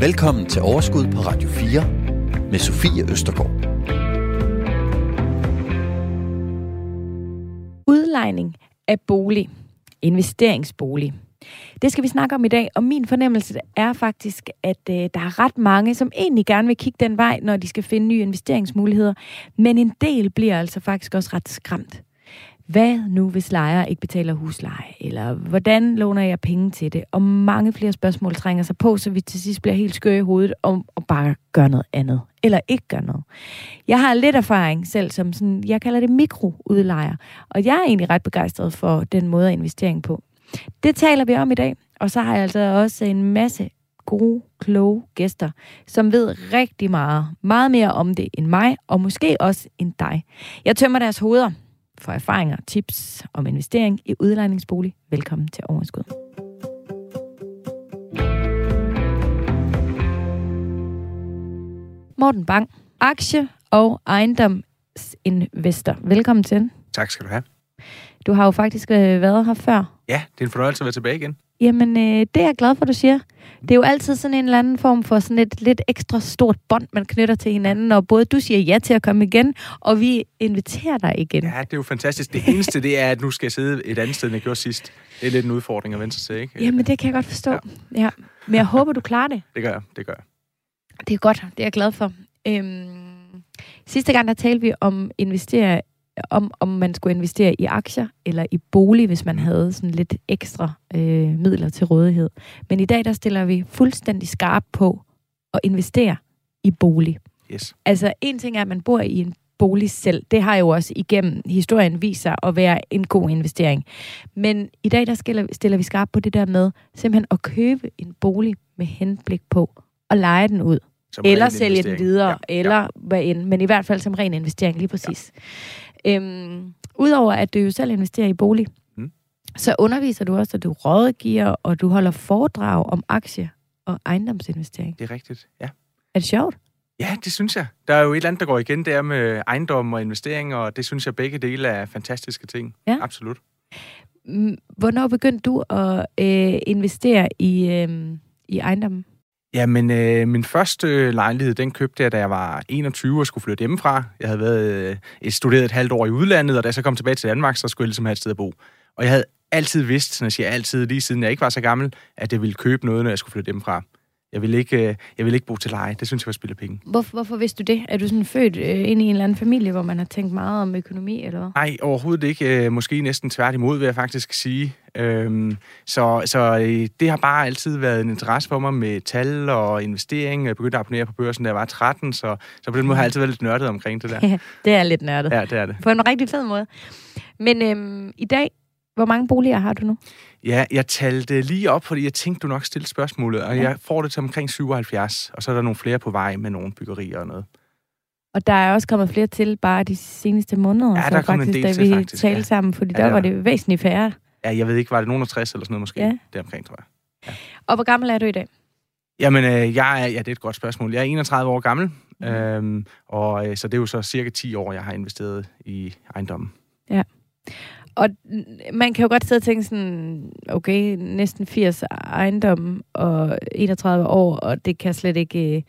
Velkommen til Overskud på Radio 4 med Sofie Østergaard. Udlejning af bolig. Investeringsbolig. Det skal vi snakke om i dag, og min fornemmelse er faktisk, at øh, der er ret mange, som egentlig gerne vil kigge den vej, når de skal finde nye investeringsmuligheder, men en del bliver altså faktisk også ret skræmt. Hvad nu, hvis lejer ikke betaler husleje? Eller hvordan låner jeg penge til det? Og mange flere spørgsmål trænger sig på, så vi til sidst bliver helt skøre i hovedet om at bare gøre noget andet. Eller ikke gøre noget. Jeg har lidt erfaring selv som sådan, jeg kalder det mikroudlejer. Og jeg er egentlig ret begejstret for den måde at investering på. Det taler vi om i dag. Og så har jeg altså også en masse gode, kloge gæster, som ved rigtig meget, meget mere om det end mig, og måske også end dig. Jeg tømmer deres hoveder for erfaringer og tips om investering i udlejningsbolig. Velkommen til Overskud. Morten Bang, aktie- og ejendomsinvestor. Velkommen til. Tak skal du have. Du har jo faktisk øh, været her før. Ja, det er en fornøjelse at være tilbage igen. Jamen, øh, det er jeg glad for, du siger. Det er jo altid sådan en eller anden form for sådan et lidt ekstra stort bånd, man knytter til hinanden, og både du siger ja til at komme igen, og vi inviterer dig igen. Ja, det er jo fantastisk. Det eneste, det er, at nu skal jeg sidde et andet sted, end jeg gjorde sidst. Det er lidt en udfordring at vente sig til, ikke? Jamen, det kan jeg godt forstå. Ja. ja. Men jeg håber, du klarer det. Det gør jeg, det gør jeg. Det er godt, det er jeg glad for. Øhm, sidste gang, der talte vi om investere om, om man skulle investere i aktier eller i bolig, hvis man havde sådan lidt ekstra øh, midler til rådighed. Men i dag, der stiller vi fuldstændig skarp på at investere i bolig. Yes. Altså, en ting er, at man bor i en bolig selv. Det har jo også igennem historien vist sig at være en god investering. Men i dag, der stiller, stiller vi skarp på det der med simpelthen at købe en bolig med henblik på at lege den ud. Som eller sælge den videre, ja, eller ja. hvad end. Men i hvert fald som ren investering, lige præcis. Ja. Øhm, Udover at du jo selv investerer i bolig, mm. så underviser du også, at du rådgiver, og du holder foredrag om aktie- og ejendomsinvestering. Det er rigtigt, ja. Er det sjovt? Ja, det synes jeg. Der er jo et eller andet, der går igen, det er med ejendom og investering, og det synes jeg begge dele er fantastiske ting. Ja. Absolut. Hvornår begyndte du at øh, investere i, øh, i ejendommen? Jamen, øh, min første øh, lejlighed, den købte jeg, da jeg var 21 og skulle flytte hjemmefra. Jeg havde været øh, studeret et halvt år i udlandet, og da jeg så kom tilbage til Danmark, så skulle jeg ligesom have et sted at bo. Og jeg havde altid vidst, sådan jeg siger altid, lige siden jeg ikke var så gammel, at jeg ville købe noget, når jeg skulle flytte hjemmefra. Jeg vil ikke, øh, jeg vil ikke bo til leje. Det synes jeg var spille penge. Hvorfor, hvorfor vidste du det? Er du sådan født øh, ind i en eller anden familie, hvor man har tænkt meget om økonomi, eller hvad? Nej, overhovedet ikke. Øh, måske næsten tværtimod, vil jeg faktisk sige. Øhm, så så øh, det har bare altid været en interesse for mig med tal og investering. Jeg begyndte at abonnere på børsen, da jeg var 13, så, så på den måde har jeg altid været lidt nørdet omkring det der. det er lidt nørdet. Ja, det er det. På en rigtig fed måde. Men øhm, i dag, hvor mange boliger har du nu? Ja, jeg talte lige op, fordi jeg tænkte, du nok stille spørgsmålet, og ja. jeg får det til omkring 77, og så er der nogle flere på vej med nogle byggerier og noget. Og der er også kommet flere til bare de seneste måneder, ja, der er så faktisk, en del da vi faktisk, talte ja. sammen, fordi ja, der var det væsentligt færre. Ja, jeg ved ikke, var det nogen af 60 eller sådan noget måske? Ja. Det omkring, tror jeg. Ja. Og hvor gammel er du i dag? Jamen, øh, jeg er, ja, det er et godt spørgsmål. Jeg er 31 år gammel, mm. øhm, og øh, så det er jo så cirka 10 år, jeg har investeret i ejendommen. Ja. Og man kan jo godt sidde og tænke sådan, okay, næsten 80 ejendom og 31 år, og det kan slet ikke... Øh,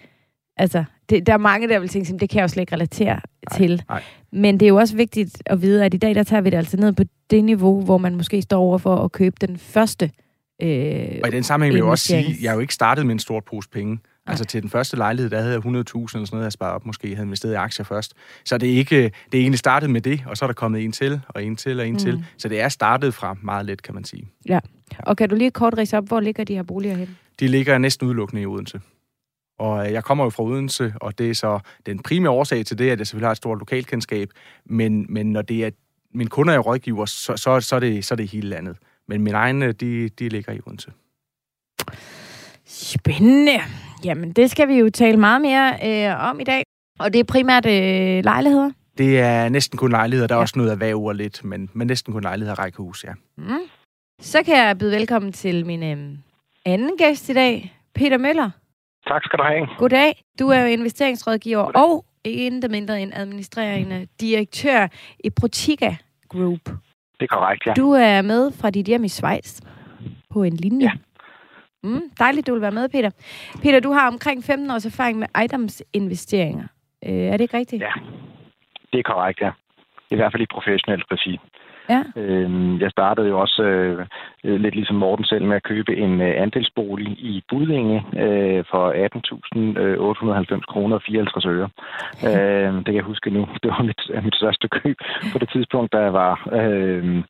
altså, det, der er mange, der vil tænke, sådan, det kan jeg jo slet ikke relatere nej, til. Nej. Men det er jo også vigtigt at vide, at i dag, der tager vi det altså ned på det niveau, hvor man måske står over for at købe den første Øh, og i den sammenhæng vil jeg også sige, at jeg har jo ikke startet med en stor pose penge. Altså til den første lejlighed, der havde jeg 100.000 eller sådan noget, jeg sparede op måske, havde investeret i aktier først. Så det er, ikke, det er egentlig startet med det, og så er der kommet en til, og en til, og en mm. til. Så det er startet fra meget let, kan man sige. Ja. Og kan du lige kort rise op, hvor ligger de her boliger hen? De ligger næsten udelukkende i Odense. Og jeg kommer jo fra Odense, og det er så den primære årsag til det, at jeg selvfølgelig har et stort lokalkendskab. Men, men når det er mine kunder er rådgiver, så, så, så, er det, så er det hele landet. Men mine egne, de, de ligger i Odense. Spændende. Jamen, det skal vi jo tale meget mere øh, om i dag. Og det er primært øh, lejligheder? Det er næsten kun lejligheder. Der er ja. også noget af og lidt, men, men næsten kun lejligheder og rækkehus, ja. Mm. Så kan jeg byde velkommen til min øh, anden gæst i dag, Peter Møller. Tak skal du have. Goddag. Du er jo investeringsrådgiver Goddag. og ikke mindre end administrerende direktør i Protiga Group. Det er korrekt, ja. Du er med fra dit hjem i Schweiz på en linje. Ja. Mm, dejligt, du vil være med, Peter. Peter, du har omkring 15 års erfaring med ejendomsinvesteringer. Øh, er det ikke rigtigt? Ja, det er korrekt, ja. I hvert fald i professionelt regi. Ja. Øhm, jeg startede jo også øh, øh, lidt ligesom Morten selv med at købe en øh, andelsbolig i Budinge øh, for 18.890 kroner og 54 øre. Øh, det kan jeg huske nu. Det var mit, mit største køb på det tidspunkt, da jeg var øh,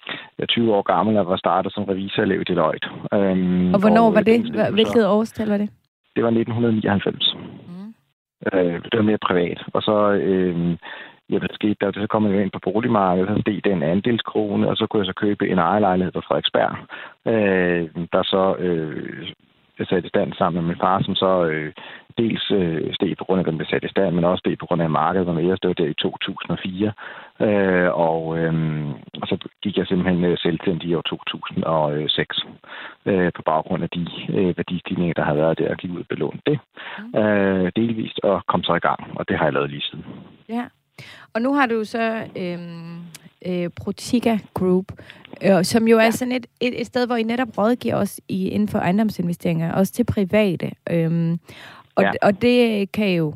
20 år gammel og var startet som revisorelev i Deloitte. Øh, og hvornår og, var det? Hvilket årstal var det? Det var 1999. Mm. Øh, det var mere privat. Og så... Øh, ja, hvad skete der? Så kom jeg ind på boligmarkedet, så steg det en andelskrone, og så kunne jeg så købe en ejerlejlighed på Frederiksberg, øh, der så øh, sat i stand sammen med min far, som så øh, dels øh, steg på grund af, at den blev sat i stand, men også steg på grund af, markedet var mere. Var der i 2004. Øh, og, øh, og så gik jeg simpelthen øh, selvstændig i år 2006 øh, på baggrund af de øh, værdistigninger, der har været der, og gik ud og belånt det mm. øh, delvist og kom så i gang, og det har jeg lavet lige siden. Ja. Og nu har du så øhm, øh, Protica Group, øh, som jo er sådan et, et, et sted, hvor I netop rådgiver os i, inden for ejendomsinvesteringer, også til private. Øhm, og, ja. og det kan jo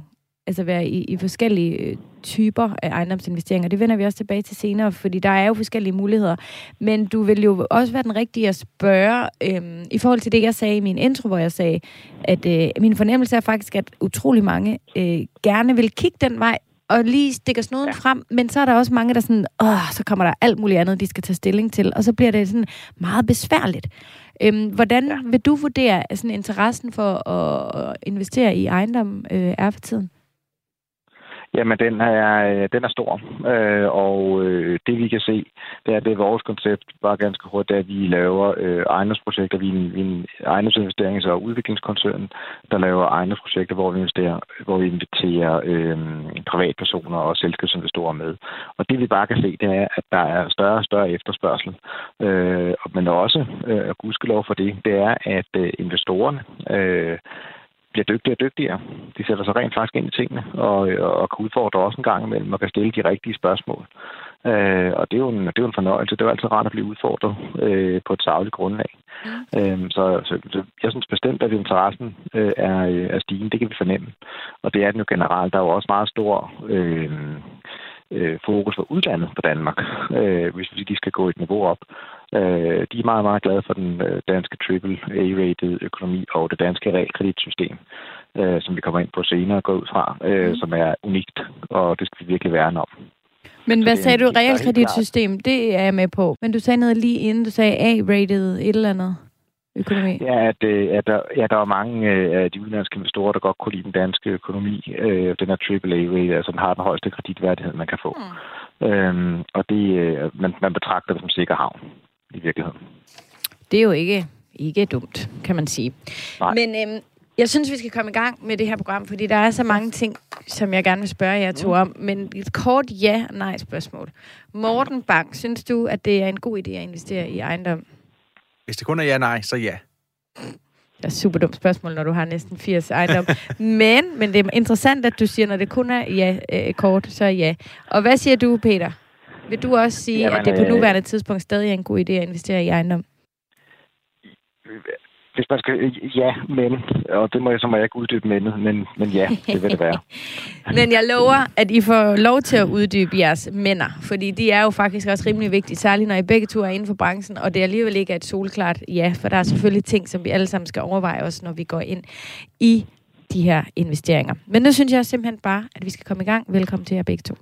altså være i, i forskellige øh, typer af ejendomsinvesteringer. Det vender vi også tilbage til senere, fordi der er jo forskellige muligheder. Men du vil jo også være den rigtige at spørge, øhm, i forhold til det, jeg sagde i min intro, hvor jeg sagde, at øh, min fornemmelse er faktisk, at utrolig mange øh, gerne vil kigge den vej, og lige stikker snuden ja. frem, men så er der også mange, der sådan, åh, så kommer der alt muligt andet, de skal tage stilling til, og så bliver det sådan meget besværligt. Øhm, hvordan ja. vil du vurdere sådan interessen for at investere i ejendom øh, er for tiden? Jamen, den er, øh, den er stor, øh, og øh, det vi kan se, det er, at det vores koncept var ganske hurtigt, at vi laver øh, ejendomsprojekter. Vi er en, vi er en ejendomsinvesterings- og udviklingskoncern, der laver ejendomsprojekter, hvor vi, investerer, hvor vi inviterer øh, privatpersoner og selskabsinvestorer med. Og det vi bare kan se, det er, at der er større og større efterspørgsel. Øh, men også, øh, gudskelov for det, det er, at øh, investorerne øh, bliver dygtigere og dygtigere. De sætter sig rent faktisk ind i tingene, og, og kan udfordre også en gang imellem, og kan stille de rigtige spørgsmål. Øh, og det er, jo en, det er jo en fornøjelse. Det er jo altid rart at blive udfordret øh, på et savligt grundlag. Mm. Øh, så, så, så jeg synes bestemt, at interessen øh, er, er stigende. Det kan vi fornemme. Og det er den jo generelt. Der er jo også meget stor... Øh, øh, fokus for udlandet på Danmark, øh, hvis vi skal gå et niveau op. Øh, de er meget, meget glade for den øh, danske AAA-rated økonomi og det danske realkreditsystem, øh, som vi kommer ind på senere og går ud fra, øh, mm. som er unikt, og det skal vi virkelig værne om. Men hvad sagde du? Realkreditsystem, det er jeg med på. Men du sagde noget lige inden, du sagde A-rated et eller andet økonomi? Ja, at, øh, at der, ja, der er mange øh, af de udenlandske investorer, der godt kunne lide den danske økonomi. Den er AAA, altså den har den højeste kreditværdighed, man kan få. Mm. Øhm, og det, man, man betragter det som sikker havn i virkeligheden. Det er jo ikke, ikke dumt, kan man sige. Nej. Men øhm, jeg synes, vi skal komme i gang med det her program, fordi der er så mange ting, som jeg gerne vil spørge jer to om. Men et kort ja-nej spørgsmål. Morten Bang, synes du, at det er en god idé at investere i ejendom? Hvis det kun er ja-nej, så ja. Det er et super dumt spørgsmål, når du har næsten 80 ejendom. men, men det er interessant, at du siger, når det kun er ja, øh, kort, så ja. Og hvad siger du, Peter? Vil du også sige, Jamen, at det på øh, nuværende tidspunkt stadig er en god idé at investere i ejendom? Hvis man skal... Ja, men... Og det må jeg, så må jeg ikke uddybe med, men, men ja, det vil det være. men jeg lover, at I får lov til at uddybe jeres mænder, fordi de er jo faktisk også rimelig vigtige, særligt når I begge to er inden for branchen, og det alligevel ikke er et solklart ja, for der er selvfølgelig ting, som vi alle sammen skal overveje også, når vi går ind i de her investeringer. Men nu synes jeg simpelthen bare, at vi skal komme i gang. Velkommen til jer begge to.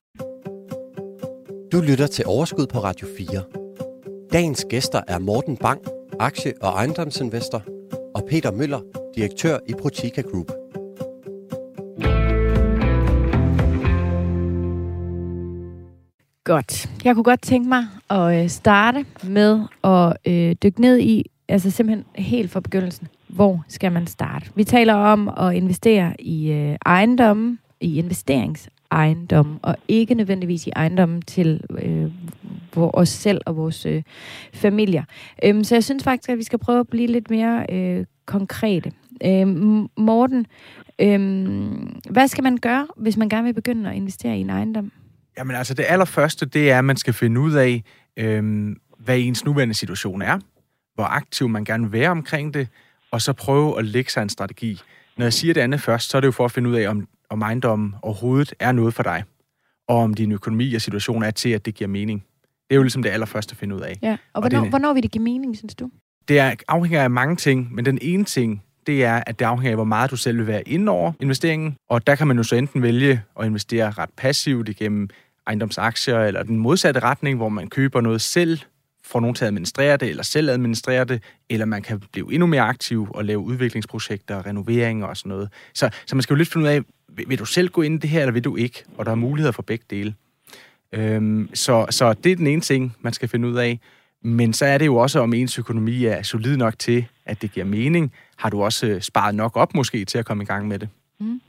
Du lytter til Overskud på Radio 4. Dagens gæster er Morten Bang, aktie- og ejendomsinvestor, og Peter Møller, direktør i Protica Group. Godt. Jeg kunne godt tænke mig at øh, starte med at øh, dykke ned i, altså simpelthen helt fra begyndelsen, hvor skal man starte? Vi taler om at investere i øh, ejendommen, i investerings ejendom, og ikke nødvendigvis i ejendommen til øh, os selv og vores øh, familier. Øhm, så jeg synes faktisk, at vi skal prøve at blive lidt mere øh, konkrete. Øhm, Morten, øhm, hvad skal man gøre, hvis man gerne vil begynde at investere i en ejendom? Jamen altså, det allerførste, det er, at man skal finde ud af, øhm, hvad ens nuværende situation er, hvor aktiv man gerne vil være omkring det, og så prøve at lægge sig en strategi. Når jeg siger det andet først, så er det jo for at finde ud af, om, om ejendommen overhovedet er noget for dig, og om din økonomi og situation er til, at det giver mening. Det er jo ligesom det allerførste at finde ud af. Ja, og, og hvornår, det, hvornår vil det give mening, synes du? Det er, afhænger af mange ting, men den ene ting, det er, at det afhænger af, hvor meget du selv vil være inde over investeringen. Og der kan man jo så enten vælge at investere ret passivt igennem ejendomsaktier, eller den modsatte retning, hvor man køber noget selv, får nogen til at administrere det, eller selv administrere det, eller man kan blive endnu mere aktiv og lave udviklingsprojekter, renoveringer og sådan noget. Så, så man skal jo lidt finde ud af, vil, vil du selv gå ind i det her, eller vil du ikke? Og der er muligheder for begge dele. Øhm, så, så det er den ene ting, man skal finde ud af. Men så er det jo også, om ens økonomi er solid nok til, at det giver mening. Har du også øh, sparet nok op måske til at komme i gang med det? Mm.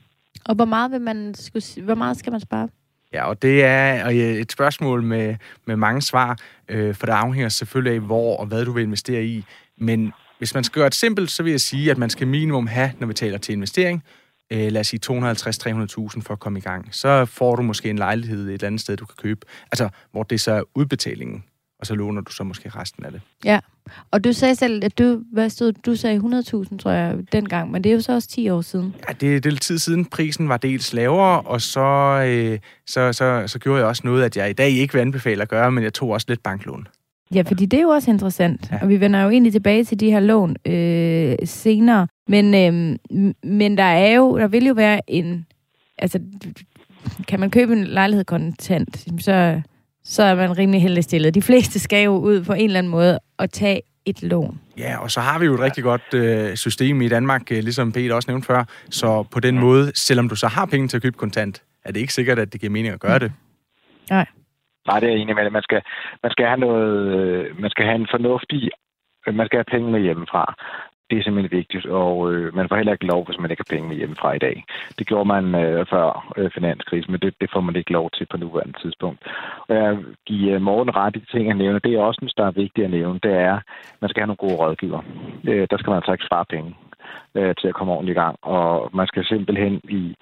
Og hvor meget, vil man, skulle, hvor meget skal man spare? Ja, og det er øh, et spørgsmål med, med mange svar, øh, for det afhænger selvfølgelig af, hvor og hvad du vil investere i. Men hvis man skal gøre det simpelt, så vil jeg sige, at man skal minimum have, når vi taler til investering, øh, lad os sige 250-300.000 for at komme i gang. Så får du måske en lejlighed et eller andet sted, du kan købe. Altså, hvor det så er udbetalingen og så låner du så måske resten af det. Ja, og du sagde selv, at du, hvad stod, du sagde 100.000, tror jeg, dengang, men det er jo så også 10 år siden. Ja, det, det er tid siden. Prisen var dels lavere, og så, øh, så, så, så gjorde jeg også noget, at jeg i dag ikke vil anbefale at gøre, men jeg tog også lidt banklån. Ja, fordi det er jo også interessant, ja. og vi vender jo egentlig tilbage til de her lån øh, senere. Men, øh, men der er jo, der vil jo være en, altså, kan man købe en lejlighed kontant, så så er man rimelig heldig stillet. De fleste skal jo ud på en eller anden måde og tage et lån. Ja, og så har vi jo et rigtig godt øh, system i Danmark, øh, ligesom Peter også nævnte før. Så på den måde, selvom du så har penge til at købe kontant, er det ikke sikkert, at det giver mening at gøre det. Nej. Nej, det er jeg enig med. Man skal, man skal have noget, øh, man skal have en fornuftig, man skal have penge med hjemmefra det er simpelthen vigtigt, og øh, man får heller ikke lov, hvis man ikke har penge med hjemmefra i dag. Det gjorde man øh, før øh, finanskrisen, men det, det får man ikke lov til på nuværende tidspunkt. Og jeg giver øh, Morten ret i de ting, han nævner. Det er også en, der er vigtigt at nævne, det er, at man skal have nogle gode rådgiver. Øh, der skal man altså ikke spare penge øh, til at komme ordentligt i gang. Og man skal simpelthen i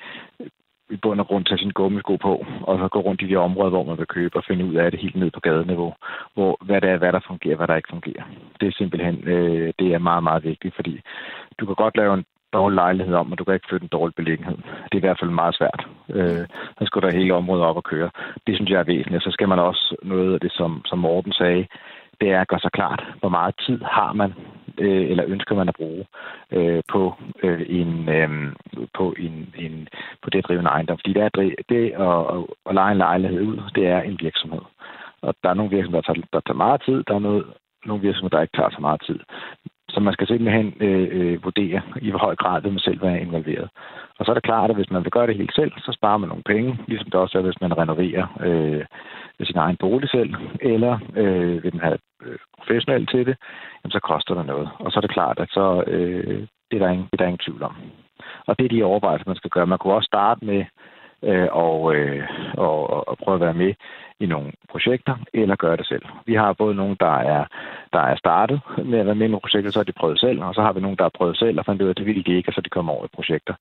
i bund og grund tage sin gummisko på, og så gå rundt i de områder, hvor man vil købe, og finde ud af det helt ned på gadeniveau, hvor, hvad, det er, hvad der fungerer, hvad der ikke fungerer. Det er simpelthen øh, det er meget, meget vigtigt, fordi du kan godt lave en dårlig lejlighed om, men du kan ikke flytte en dårlig beliggenhed. Det er i hvert fald meget svært. Øh, så skal der hele området op og køre. Det synes jeg er væsentligt. Så skal man også noget af det, som, som Morten sagde, det er at gøre sig klart, hvor meget tid har man øh, eller ønsker man at bruge øh, på øh, en øh, på en, en på det drivende drive en ejendom. Fordi det, er, det at, at, at lege en lejlighed ud, det er en virksomhed. Og der er nogle virksomheder, der tager, der tager meget tid, der er noget, nogle virksomheder, der ikke tager så meget tid. Så man skal simpelthen øh, øh, vurdere, i hvor høj grad vil man selv være involveret. Og så er det klart, at hvis man vil gøre det helt selv, så sparer man nogle penge, ligesom det også er, hvis man renoverer øh, sin egen bolig selv, eller øh, vil den have øh, professionelt professionel til det, jamen, så koster det noget. Og så er det klart, at så, øh, det, er der ingen, det er der ingen tvivl om. Og det er de overvejelser, man skal gøre. Man kunne også starte med øh, og, øh, og, og prøve at være med i nogle projekter, eller gøre det selv. Vi har både nogle, der er, der er startet med at være med i nogle projekter, så har de prøvet selv, og så har vi nogle, der har prøvet selv, og fandt ud af, at det ville de ikke, og så de kommer over i projekter.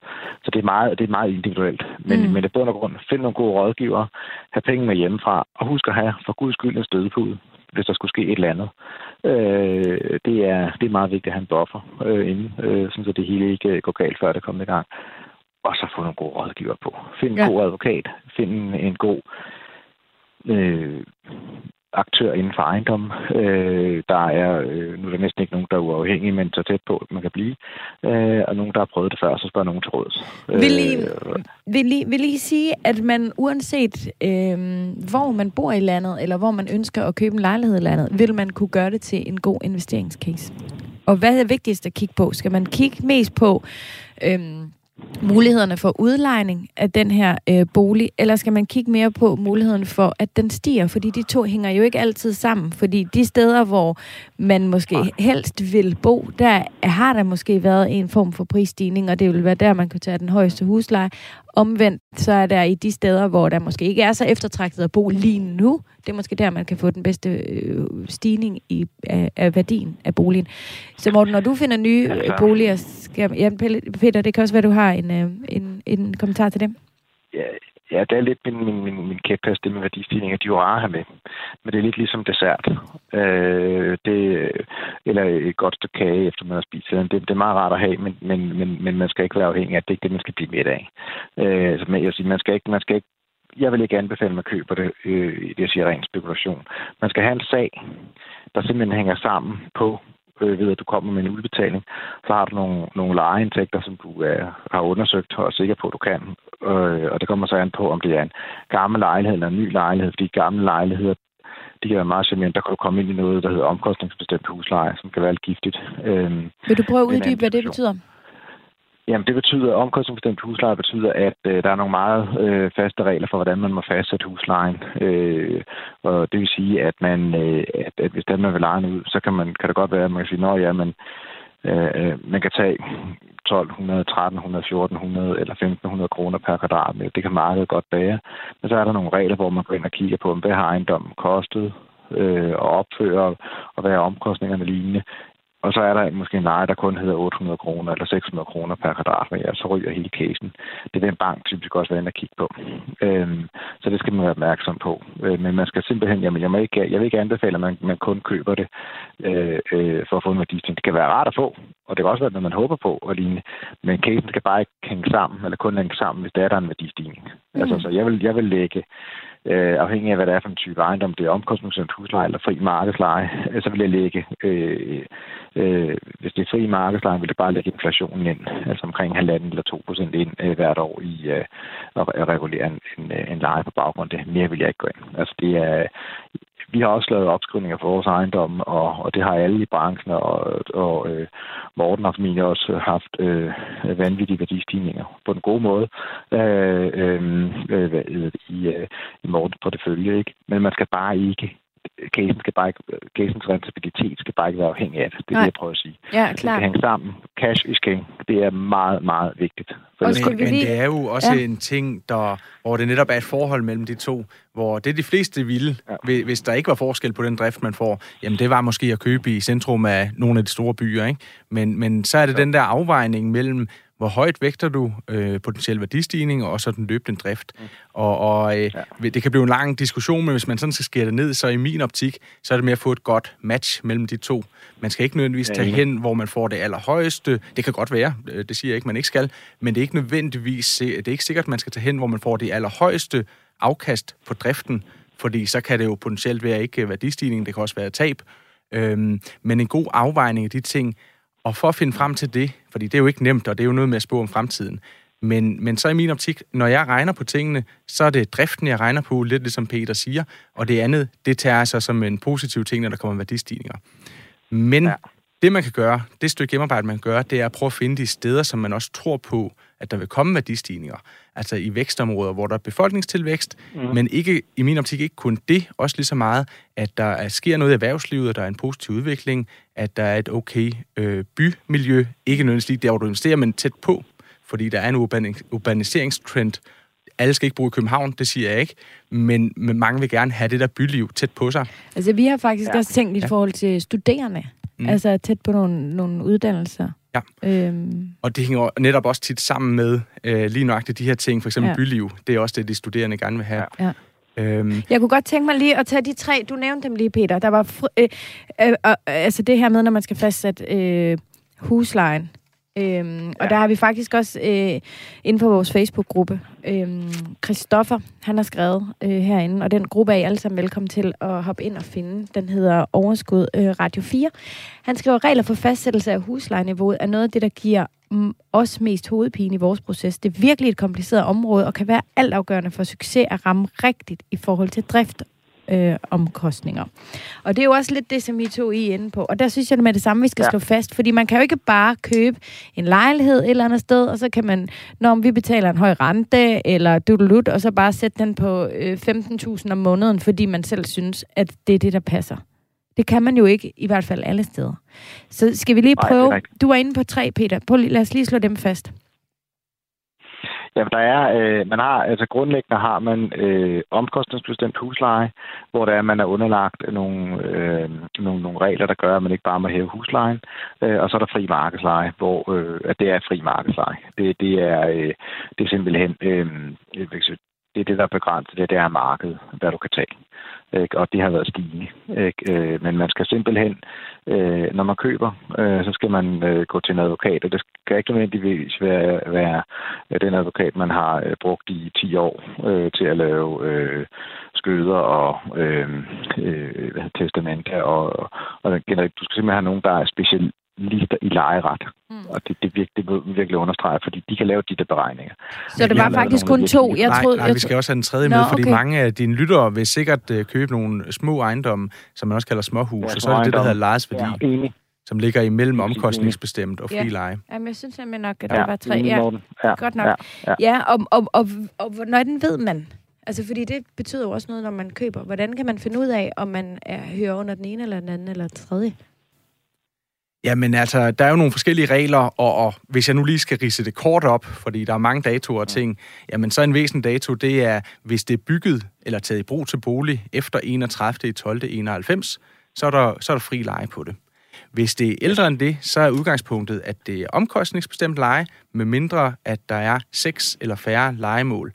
Så det er meget, det er meget individuelt. Men, mm. men det bund og grund, find nogle gode rådgivere, have penge med hjemmefra, og husk at have for guds skyld en stødepude, hvis der skulle ske et eller andet. Øh, det, er, det er meget vigtigt at have en buffer øh, inden, øh, så det hele ikke går galt, før det kommer i gang og så få nogle gode rådgiver på. Find en ja. god advokat, find en, en god øh, aktør inden for ejendom. Øh, der er, øh, nu er der næsten ikke nogen, der er uafhængige, men så tæt på, at man kan blive. Øh, og nogen, der har prøvet det før, så spørger nogen til råds. Vil I, øh, vil, I, vil I sige, at man uanset øh, hvor man bor i landet, eller hvor man ønsker at købe en lejlighed i landet, vil man kunne gøre det til en god investeringscase? Og hvad er vigtigst at kigge på? Skal man kigge mest på... Øh, mulighederne for udlejning af den her øh, bolig, eller skal man kigge mere på muligheden for, at den stiger? Fordi de to hænger jo ikke altid sammen, fordi de steder, hvor man måske helst vil bo, der har der måske været en form for prisstigning, og det vil være der, man kan tage den højeste husleje. Omvendt, så er der i de steder, hvor der måske ikke er så eftertragtet at bo lige nu, det er måske der, man kan få den bedste øh, stigning i, af, af værdien af boligen. Så Morten, når du finder nye ja, boliger, skal, ja, Peter, det kan også være, du har en, øh, en, en kommentar til dem. Ja, Ja, det er lidt min, min, min, min kæphest, det med værdistigninger. De er jo rare at have med. Men det er lidt ligesom dessert. Øh, det, eller et godt stykke kage, efter man har spist det. Det er meget rart at have, men, men, men, men man skal ikke være afhængig af, det er ikke det, man skal blive med af. Øh, altså, så jeg siger, man skal ikke, man skal ikke jeg vil ikke anbefale, at man køber det, øh, det jeg siger ren spekulation. Man skal have en sag, der simpelthen hænger sammen på øh, ved, at du kommer med en udbetaling, så har du nogle, nogle lejeindtægter, som du øh, har undersøgt og er sikker på, at du kan. Øh, og det kommer så an på, om det er en gammel lejlighed eller en ny lejlighed, fordi gamle lejligheder, de kan være meget charmerende. Der kan du komme ind i noget, der hedder omkostningsbestemt husleje, som kan være lidt giftigt. Øh, Vil du prøve at uddybe, hvad det betyder? Jamen, det betyder, omkostningsbestemt husleje betyder, at øh, der er nogle meget øh, faste regler for, hvordan man må fastsætte huslejen. Øh, og det vil sige, at man, øh, at, at hvis den man vil leje ud, så kan, man, kan det godt være, at man kan sige, at ja, men, øh, øh, man kan tage 1200, 1300, 1400 eller 1500 kroner per kvadratmeter. Det kan markedet godt bære. Men så er der nogle regler, hvor man går ind og kigger på, hvad har ejendommen kostet, øh, og opføre, og hvad er omkostningerne lignende. Og så er der måske en leje, der kun hedder 800 kroner eller 600 kroner per kvadratmeter, så ryger hele casen. Det vil en bank typisk også være inde at kigge på. Øhm, så det skal man være opmærksom på. Øh, men man skal simpelthen, jamen jeg, må ikke, jeg vil ikke anbefale, at man, man kun køber det øh, øh, for at få en værdistigning. Det kan være rart at få, og det kan også være, at man håber på og lignende. Men casen skal bare ikke hænge sammen, eller kun hænge sammen, hvis der er der en værdistigning. Mm. Altså, så jeg vil, jeg vil lægge øh, afhængig af, hvad det er for en type ejendom, det er omkostningsbestemt husleje eller fri markedsleje, øh, så vil jeg lægge, øh, øh, hvis det er fri markedsleje, vil det bare lægge inflationen ind, altså omkring 1,5 eller 2 procent ind øh, hvert år i øh, at regulere en, en, øh, en leje på baggrund det. Mere vil jeg ikke gå ind. Altså det er, vi har også lavet opskrivninger for vores ejendomme, og, og det har alle i branchen, og, og øh, Morten har formentlig også haft øh, vanvittige værdistigninger på den gode måde øh, øh, øh, i, øh, i Mortens portefølje. Ikke? Men man skal bare ikke casen skal bare ikke, casens rentabilitet skal bare ikke være afhængig af det. Det er Nej. det, jeg prøver at sige. Ja, klar. Det skal hænge sammen. Cash is king. Det er meget, meget vigtigt. For men, men lige... det er jo også ja. en ting, der, hvor det netop er et forhold mellem de to, hvor det de fleste ville, ja. hvis der ikke var forskel på den drift, man får, jamen det var måske at købe i centrum af nogle af de store byer, ikke? Men, men så er det ja. den der afvejning mellem, hvor højt vægter du øh, potentiel værdistigning og så den løbende drift. Mm. Og, og øh, ja. det kan blive en lang diskussion, men hvis man sådan skal skære det ned, så i min optik, så er det med at få et godt match mellem de to. Man skal ikke nødvendigvis tage hen, hvor man får det allerhøjeste. Det kan godt være, øh, det siger jeg ikke, man ikke skal, men det er ikke nødvendigvis, det er ikke sikkert, at man skal tage hen, hvor man får det allerhøjeste afkast på driften, fordi så kan det jo potentielt være ikke værdistigning, det kan også være tab. Øhm, men en god afvejning af de ting, og for at finde frem til det, fordi det er jo ikke nemt, og det er jo noget med at spå om fremtiden, men, men så i min optik, når jeg regner på tingene, så er det driften, jeg regner på, lidt ligesom Peter siger, og det andet, det tager jeg så som en positiv ting, når der kommer værdistigninger. Men ja det, man kan gøre, det stykke hjemmearbejde, man kan gøre, det er at prøve at finde de steder, som man også tror på, at der vil komme værdistigninger. Altså i vækstområder, hvor der er befolkningstilvækst, mm. men ikke i min optik ikke kun det, også lige så meget, at der er, sker noget i erhvervslivet, og der er en positiv udvikling, at der er et okay øh, bymiljø, ikke nødvendigvis lige der, hvor du investerer, men tæt på, fordi der er en urban- urbaniseringstrend. Alle skal ikke bo i København, det siger jeg ikke, men, men mange vil gerne have det der byliv tæt på sig. Altså vi har faktisk ja. også tænkt i forhold til studerende, mm. altså tæt på nogle, nogle uddannelser. Ja, øhm. og det hænger netop også tit sammen med øh, lige nøjagtigt de her ting, for eksempel ja. byliv. Det er også det, de studerende gerne vil have. Ja. Øhm. Jeg kunne godt tænke mig lige at tage de tre, du nævnte dem lige, Peter. Der var fri, øh, øh, øh, altså det her med, når man skal fastsætte øh, huslejen. Øhm, ja. Og der har vi faktisk også øh, inden for vores Facebook-gruppe, øh, Christoffer, han har skrevet øh, herinde, og den gruppe er I alle sammen velkommen til at hoppe ind og finde. Den hedder Overskud øh, Radio 4. Han skriver, regler for fastsættelse af huslejeniveauet er noget af det, der giver os mest hovedpine i vores proces. Det er virkelig et kompliceret område, og kan være altafgørende for succes at ramme rigtigt i forhold til drift øh, omkostninger. Og det er jo også lidt det, som I to I er inde på. Og der synes jeg med det samme, vi skal ja. slå fast. Fordi man kan jo ikke bare købe en lejlighed et eller andet sted, og så kan man, når vi betaler en høj rente, eller dudelut, og så bare sætte den på øh, 15.000 om måneden, fordi man selv synes, at det er det, der passer. Det kan man jo ikke, i hvert fald alle steder. Så skal vi lige prøve... Nej, du er inde på tre, Peter. Prøv, lad os lige slå dem fast. Jamen, der er, øh, man har, altså grundlæggende har man øh, omkostningsbestemt husleje, hvor der er, man er underlagt nogle, øh, nogle, nogle regler, der gør, at man ikke bare må hæve huslejen. Øh, og så er der fri markedsleje, hvor øh, at det er fri markedsleje. Det, det, er, øh, det er simpelthen, øh, øh det er det, der er begrænset. Det, det er markedet, hvad du kan tage. Ikke? Og det har været stigende. Ikke? Øh, men man skal simpelthen, øh, når man køber, øh, så skal man gå til en advokat, og det skal ikke nødvendigvis være, være den advokat, man har brugt i 10 år til at lave skøder og øh, testamenter. Og, og generelt, du skal simpelthen have nogen, der er special, lister i lejeret. Mm. Og det, det, virkelig, det virkelig understreger, fordi de kan lave de der beregninger. Så det var faktisk kun to? Jeg nej, troede, nej, jeg vi skal også have den tredje Nå, med, fordi okay. mange af dine lyttere vil sikkert uh, købe nogle små ejendomme, som man også kalder småhus, ja, og så er det det, der hedder lejesværdi. Ja, som ligger imellem omkostningsbestemt og fri ja. leje. Jamen, jeg synes simpelthen nok, at der ja, var tre. Ja, ja, godt nok. Ja, ja. ja og, og, og, og, og den ved man? Altså, fordi det betyder jo også noget, når man køber. Hvordan kan man finde ud af, om man er, hører under den ene, eller den anden, eller den tredje? Jamen altså, der er jo nogle forskellige regler, og, og hvis jeg nu lige skal rise det kort op, fordi der er mange datoer og ting, jamen så en væsentlig dato, det er, hvis det er bygget eller taget i brug til bolig efter 31. 12. 91, så er der, så er der fri leje på det. Hvis det er ældre end det, så er udgangspunktet, at det er omkostningsbestemt leje, med mindre at der er seks eller færre legemål.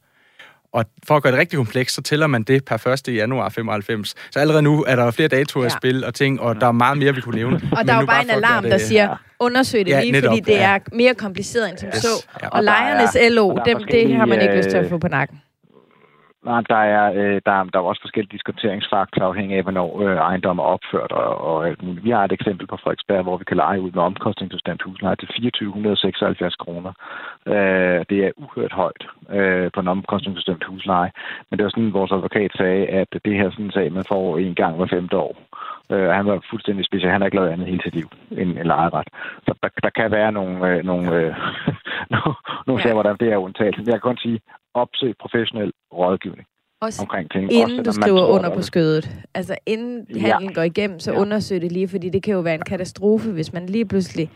Og for at gøre det rigtig komplekst, så tæller man det per 1. januar 95. Så allerede nu er der flere datoer ja. i spil og ting, og der er meget mere, vi kunne nævne. Og der er jo bare en alarm, det, der siger, undersøg det ja, lige, netop, fordi det ja. er mere kompliceret end som yes. så. Ja. Og lejernes LO, dem, det har man ikke lyst til at få på nakken. Nej, der er, øh, der, der er også forskellige diskonteringsfaktorer afhængig af, hvornår øh, ejendommen er opført og, og alt muligt. Vi har et eksempel på Frederiksberg, hvor vi kan lege ud med omkostningsbestemt husleje til 2476 kroner. Øh, det er uhørt højt øh, på en omkostningsbestemt husleje. Men det var sådan, vores advokat sagde, at det her sådan en sag, man får en gang hver femte år. Øh, han var fuldstændig speciel. Han har ikke lavet andet hele sit liv end en lejeret. Så der, der kan være nogle, øh, nogle, øh, nogle, nogle sager, hvor der det er undtagelse. Jeg kan kun sige, opsøg professionel rådgivning. Også omkring ting. Inden også, du skriver tror, under på skødet. Altså inden handlen ja. går igennem, så ja. undersøg det lige, fordi det kan jo være en katastrofe, hvis man lige pludselig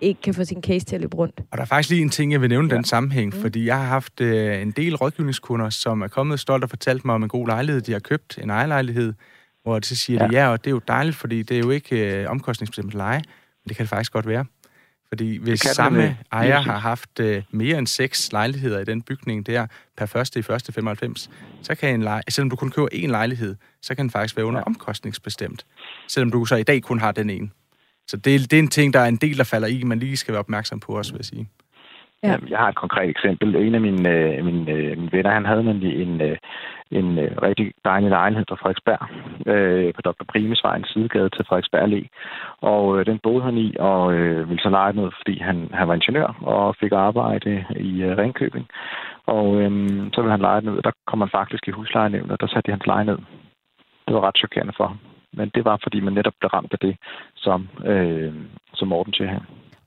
ikke kan få sin case til at løbe rundt. Og der er faktisk lige en ting, jeg vil nævne ja. den sammenhæng, mm. fordi jeg har haft øh, en del rådgivningskunder, som er kommet stolt og fortalt mig om en god lejlighed. De har købt en ejerlejlighed, hvor så siger ja. de, ja, og det er jo dejligt, fordi det er jo ikke øh, omkostningsbestemt leje, men det kan det faktisk godt være. Fordi hvis samme det. ejer har haft øh, mere end seks lejligheder i den bygning der per første i første 95, så kan en lej- selvom du kun køber én lejlighed, så kan den faktisk være under ja. omkostningsbestemt. Selvom du så i dag kun har den ene. Så det, det er en ting, der er en del, der falder i, man lige skal være opmærksom på også, vil jeg sige. Ja. Jeg har et konkret eksempel. En af mine, øh, mine, øh, mine venner, han havde nemlig en, øh, en øh, rigtig dejlig lejlighed på Frederiksberg, øh, på Dr. Primesvej, en sidegade til Frederiksberg Allé. Og øh, den boede han i, og øh, ville så lege noget, fordi han, han var ingeniør og fik arbejde i øh, Ringkøbing. Og øh, så ville han lege den ud, der kom han faktisk i huslejenævnet, og der satte de hans leje ned. Det var ret chokerende for ham. Men det var, fordi man netop blev ramt af det, som, øh, som Morten siger her.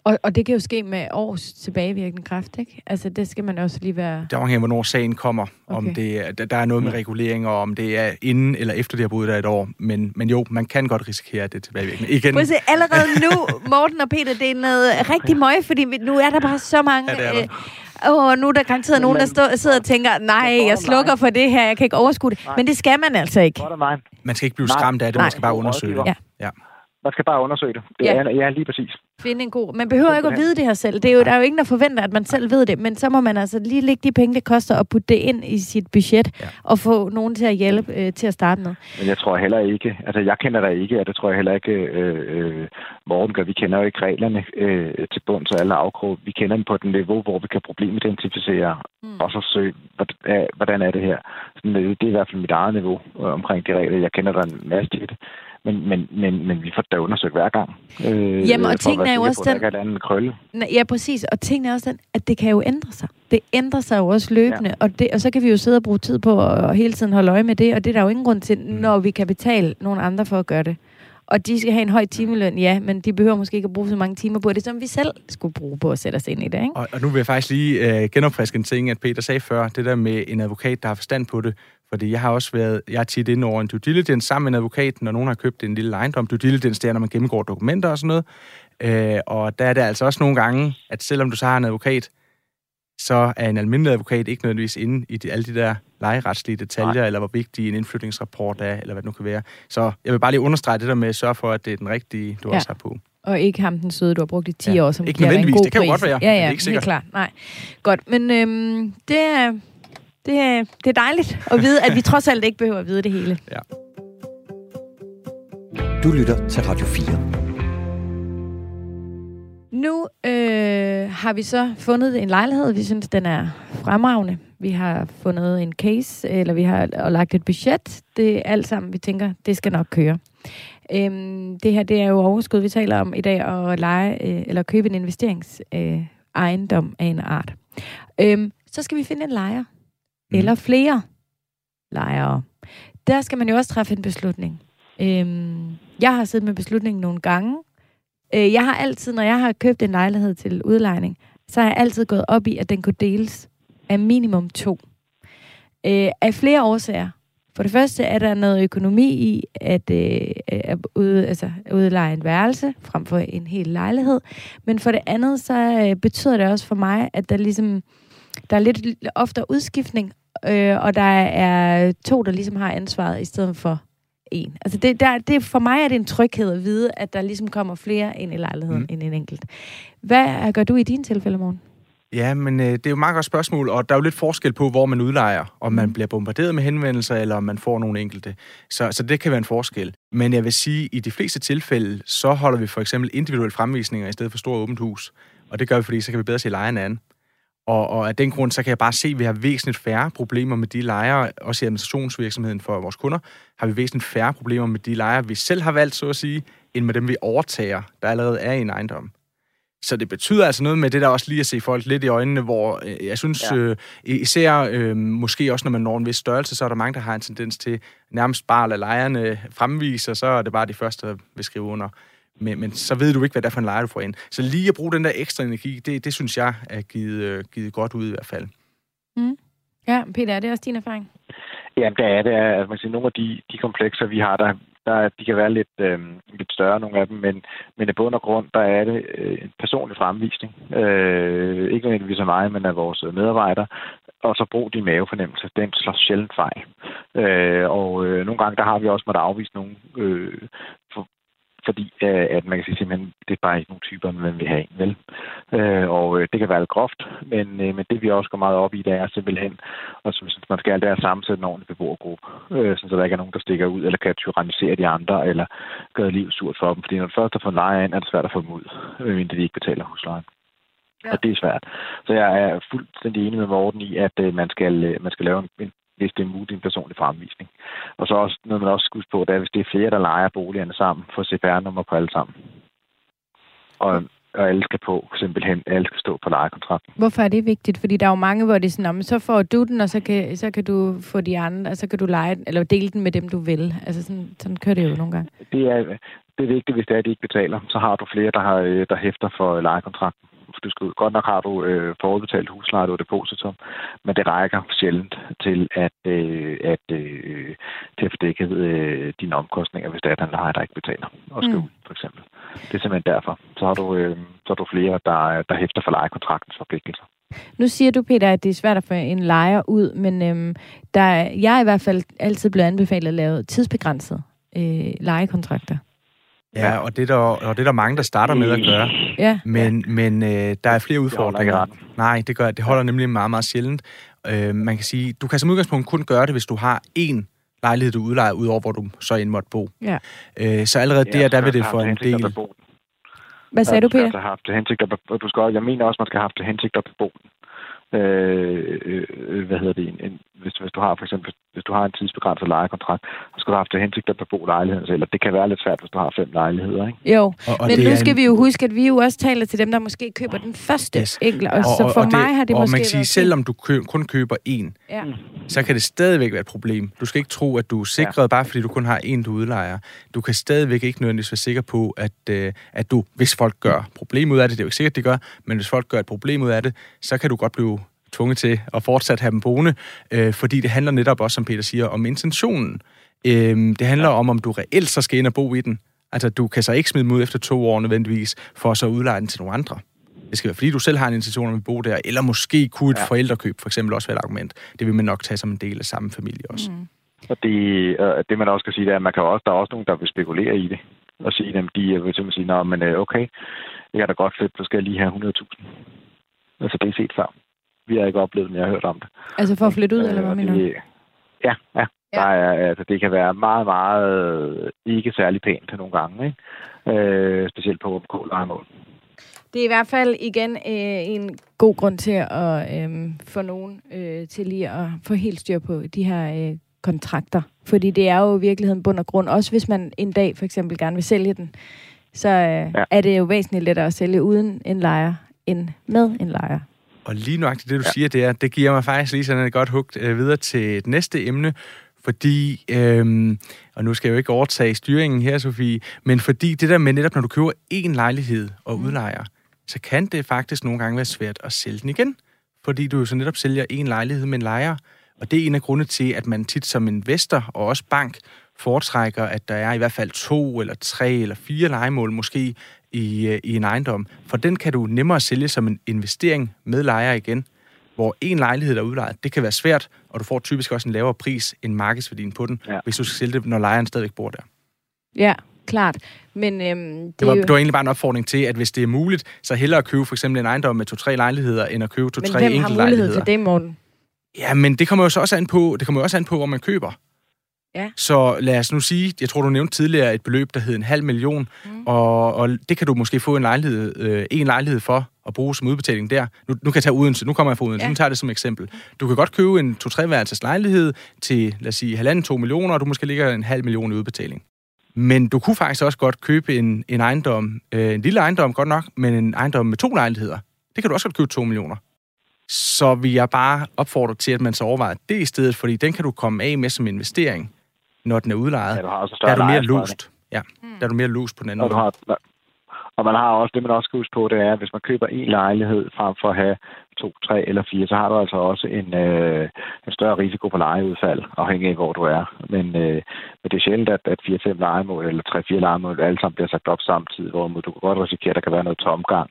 Og, og det kan jo ske med års tilbagevirkende kraft, ikke? Altså, det skal man også lige være... Det afhænger af, hvornår sagen kommer. Okay. Om det, der er noget med regulering, og om det er inden eller efter, det har boet der et år. Men, men jo, man kan godt risikere, det er tilbagevirkende. Igen. Prøv se, allerede nu, Morten og Peter, det er noget rigtig møg, fordi nu er der bare så mange... Ja, det er Åh, oh, nu er der garanteret nogen, der stå, sidder og tænker, nej, jeg slukker for det her, jeg kan ikke overskue det. Men det skal man altså ikke. Man skal ikke blive skræmt af det, man skal bare undersøge det. Ja. ja. Man skal bare undersøge det. det ja. Er, ja, lige præcis. Finde en god... Man behøver ikke at vide det her selv. Det er jo, der er jo ingen, der forventer, at man selv ved det. Men så må man altså lige lægge de penge, det koster, og putte det ind i sit budget, ja. og få nogen til at hjælpe øh, til at starte med. Men jeg tror heller ikke... Altså, jeg kender der ikke, og det tror jeg heller ikke, øh, øh, Morten gør. Vi kender jo ikke reglerne øh, til bunds og alle afkrog. Vi kender dem på et niveau, hvor vi kan problemidentificere, mm. og så søge, hvordan er det her. Sådan, det er i hvert fald mit eget niveau øh, omkring de regler. Jeg kender der en masse til det men, men, men, men vi får da undersøgt hver gang. Øh, Jamen, og tingene er jo også den... Der er krølle. Ja, præcis. Og tingene er også den, at det kan jo ændre sig. Det ændrer sig jo også løbende, ja. og, det, og så kan vi jo sidde og bruge tid på at hele tiden holde øje med det, og det er der jo ingen grund til, mm. når vi kan betale nogle andre for at gøre det. Og de skal have en høj timeløn, ja, men de behøver måske ikke at bruge så mange timer på det, som vi selv skulle bruge på at sætte os ind i det. Ikke? Og, og nu vil jeg faktisk lige øh, genopfriske en ting, at Peter sagde før, det der med en advokat, der har forstand på det. Fordi jeg har også været, jeg har tit ind over en due diligence sammen med en advokat, når nogen har købt en lille ejendom. Due diligence, det er, når man gennemgår dokumenter og sådan noget. Øh, og der er det altså også nogle gange, at selvom du så har en advokat, så er en almindelig advokat ikke nødvendigvis inde i de, alle de der lejeretslige detaljer, Nej. eller hvor vigtig en indflytningsrapport er, eller hvad det nu kan være. Så jeg vil bare lige understrege det der med at sørge for, at det er den rigtige, du ja. også har på. Og ikke ham den søde, du har brugt i 10 ja. år, som ikke giver en god det kan jo godt være. Ja, ja, det er ikke sikkert. klart. Nej. Godt, men øhm, det er Det, er- det er dejligt at vide, at vi trods alt ikke behøver at vide det hele. Du lytter til Radio 4. Nu øh, har vi så fundet en lejlighed. Vi synes, den er fremragende. Vi har fundet en case, eller vi har og lagt et budget. Det er alt sammen, vi tænker, det skal nok køre. Øhm, det her, det er jo overskud, vi taler om i dag, at lege, øh, eller købe en investeringsejendom øh, ejendom af en art. Øhm, så skal vi finde en lejer. Mm. Eller flere lejere. Der skal man jo også træffe en beslutning. Øhm, jeg har siddet med beslutningen nogle gange, Øh, jeg har altid, når jeg har købt en lejlighed til udlejning, så har jeg altid gået op i, at den kunne deles af minimum to. Øh, af flere årsager. For det første er der noget økonomi i at, øh, at ude, altså, udleje en værelse frem for en hel lejlighed. Men for det andet, så øh, betyder det også for mig, at der ligesom der er lidt ofte udskiftning, øh, og der er to, der ligesom har ansvaret i stedet for en. Altså det, der, det, for mig er det en tryghed at vide, at der ligesom kommer flere ind i lejligheden mm. end en enkelt. Hvad gør du i din tilfælde, morgen? Ja, men øh, det er jo et meget godt spørgsmål, og der er jo lidt forskel på, hvor man udlejer. Om man bliver bombarderet med henvendelser, eller om man får nogle enkelte. Så, så det kan være en forskel. Men jeg vil sige, at i de fleste tilfælde, så holder vi for eksempel individuelle fremvisninger i stedet for stort åbent hus. Og det gør vi, fordi så kan vi bedre se lejerne an. Og, og af den grund, så kan jeg bare se, at vi har væsentligt færre problemer med de lejere, også i administrationsvirksomheden for vores kunder, har vi væsentligt færre problemer med de lejere, vi selv har valgt, så at sige, end med dem, vi overtager, der allerede er i en ejendom. Så det betyder altså noget med det der også lige at se folk lidt i øjnene, hvor øh, jeg synes ja. øh, især øh, måske også når man når en vis størrelse, så er der mange, der har en tendens til nærmest bare at lade lejerne fremvise, og så er det bare de første, der vil skrive under. Men, men så ved du ikke, hvad det er for en leje, du får ind. Så lige at bruge den der ekstra energi, det, det synes jeg er givet, øh, givet godt ud i hvert fald. Mm. Ja, Peter, er det også din erfaring? Jamen, det er det. Altså, man siger, nogle af de, de komplekser, vi har, der, der, de kan være lidt, øh, lidt større, nogle af dem, men, men i bund og grund, der er det øh, en personlig fremvisning. Øh, ikke nødvendigvis af mig, men af vores medarbejdere. Og så brug din mavefornemmelse. Den slår sjældent fejl. Øh, og øh, nogle gange, der har vi også måttet afvise nogle øh, for, fordi øh, at man kan sige simpelthen, det er bare ikke nogle typer, man vil have en, vel? Øh, og øh, det kan være lidt groft, men, øh, men det vi også går meget op i, det er simpelthen, og som man skal det er sammensætte en ordentlig beboergruppe, øh, så der ikke er nogen, der stikker ud, eller kan tyrannisere de andre, eller gøre livet surt for dem. Fordi når du først har fået leje ind, er det svært at få dem ud, medmindre de ikke betaler huslejen. Ja. Og det er svært. Så jeg er fuldstændig enig med Morten i, at øh, man, skal, øh, man skal lave en, en hvis det er muligt en personlig fremvisning. Og så også noget, man også skal huske på, det er, hvis det er flere, der leger boligerne sammen, for CPR-nummer på alle sammen. Og, og alle skal på, simpelthen, alle skal stå på lejekontrakten. Hvorfor er det vigtigt? Fordi der er jo mange, hvor det er sådan, så får du den, og så kan, så kan du få de andre, og så kan du lege, eller dele den med dem, du vil. Altså sådan, sådan kører det jo nogle gange. Det er, det er vigtigt, hvis det er, at de ikke betaler. Så har du flere, der, har, der hæfter for lejekontrakten du skal ud. Godt nok har du øh, forudbetalt husleje og depositum, men det rækker sjældent til at, øh, at, øh, til at få dækket øh, dine omkostninger, hvis det er, den lejer, der ikke betaler og skal mm. ud, for eksempel. Det er simpelthen derfor. Så har du, øh, så har du flere, der, der hæfter for lejekontraktens forpligtelser. Nu siger du, Peter, at det er svært at få en lejer ud, men øhm, der, jeg er i hvert fald altid blevet anbefalet at lave tidsbegrænset øh, lejekontrakter. Ja, og det, er der, og det er der mange, der starter med at gøre. Ja. Men, men øh, der er flere udfordringer. Det Nej, det gør det holder nemlig meget, meget sjældent. Øh, man kan sige, du kan som udgangspunkt kun gøre det, hvis du har én lejlighed, du udlejer, ud over hvor du så end måtte bo. Ja. Øh, så allerede ja, der, der vil det få en del... Hvad sagde du, Peter? Du skal have til hensigt at, du skal, jeg mener også, man skal have haft til hensigt at bebo den. Øh, øh, hvad hedder det, en, en, hvis, hvis du har for eksempel, hvis du har en tidsbegrænset lejekontrakt, så skal du have til hensigt at bebo lejligheden, eller det kan være lidt svært, hvis du har fem lejligheder, ikke? Jo, og, og men nu skal en... vi jo huske, at vi jo også taler til dem, der måske køber den første yes. enkel, og, og, så for og mig det, har det og måske man kan sige, selvom du kø, kun køber en, ja. så kan det stadigvæk være et problem. Du skal ikke tro, at du er sikret, ja. bare fordi du kun har en, du udlejer. Du kan stadigvæk ikke nødvendigvis være sikker på, at, øh, at du, hvis folk gør problem ud af det, det er jo ikke sikkert, de gør, men hvis folk gør et problem ud af det, så kan du godt blive tvunget til at fortsat have dem boende, øh, fordi det handler netop også, som Peter siger, om intentionen. Øh, det handler ja. om, om du reelt så skal ind og bo i den. Altså, du kan så ikke smide dem ud efter to år nødvendigvis, for at så udleje den til nogle andre. Det skal være, fordi du selv har en intention om at bo der, eller måske kunne et ja. forældrekøb for eksempel også være et argument. Det vil man nok tage som en del af samme familie også. Mm. Og det, øh, det man også kan sige, det er, at man kan også, der er også nogen, der vil spekulere i det. Og sige, at de vil simpelthen sige, at men øh, okay, jeg kan da godt flytte, så skal jeg lige have 100.000. Altså det er set før. Vi har ikke oplevet men jeg har hørt om det. Altså for at flytte ud, øh, eller hvad mener du? Ja, ja. Ja. Der er, altså, det kan være meget, meget ikke særlig pænt nogle gange, ikke? Øh, specielt på åben lejemål. Det er i hvert fald igen øh, en god grund til at øh, få nogen øh, til lige at få helt styr på de her øh, kontrakter. Fordi det er jo i virkeligheden bund og grund. Også hvis man en dag for eksempel gerne vil sælge den, så øh, ja. er det jo væsentligt lettere at sælge uden en lejer end med en lejer. Og lige nøjagtigt det, du ja. siger der, det giver mig faktisk lige sådan et godt hug øh, videre til et næste emne, fordi, øhm, og nu skal jeg jo ikke overtage styringen her, Sofie, men fordi det der med netop, når du køber en lejlighed og mm. udlejer, så kan det faktisk nogle gange være svært at sælge den igen, fordi du jo så netop sælger en lejlighed med en lejer, og det er en af grundene til, at man tit som investor og også bank foretrækker, at der er i hvert fald to eller tre eller fire legemål måske i, øh, i en ejendom. For den kan du nemmere sælge som en investering med lejer igen, hvor en lejlighed, der er udlejet, det kan være svært, og du får typisk også en lavere pris end markedsværdien på den, ja. hvis du skal sælge det, når lejeren stadigvæk bor der. Ja, klart. Men, øhm, det, det, var, jo... det var egentlig bare en opfordring til, at hvis det er muligt, så hellere at købe for eksempel en ejendom med to-tre lejligheder, end at købe to-tre enkelte lejligheder. Men hvem har mulighed til det, Morten? Ja, men det kommer jo så også an på, det kommer jo også an på, hvor man køber. Ja. Så lad os nu sige, jeg tror, du nævnte tidligere et beløb, der hed en halv million, mm. og, og det kan du måske få en lejlighed, øh, en lejlighed for at bruge som udbetaling der. Nu, nu kan jeg tage Odense, nu kommer jeg fra Odense, ja. nu tager det som eksempel. Du kan godt købe en to-tre værelses lejlighed til, lad os sige, halvanden, to millioner, og du måske ligger en halv million i udbetaling. Men du kunne faktisk også godt købe en, en ejendom, øh, en lille ejendom godt nok, men en ejendom med to lejligheder. Det kan du også godt købe to millioner så vil jeg bare opfordre til, at man så overvejer det i stedet, fordi den kan du komme af med som investering, når den er udlejet. Ja, du har også der er du mere lust. Ja, mm. der er du mere lust på den anden og måde. Har, og man har også, det man også skal huske på, det er, at hvis man køber en lejlighed frem for at have to, tre eller fire, så har du altså også en, øh, en større risiko for lejeudfald, afhængig af, hvor du er. Men, øh, men det er sjældent, at, at fire-fem lejemål eller tre-fire lejemål alle sammen bliver sagt op samtidig, hvor du kan godt risikere, at der kan være noget tomgang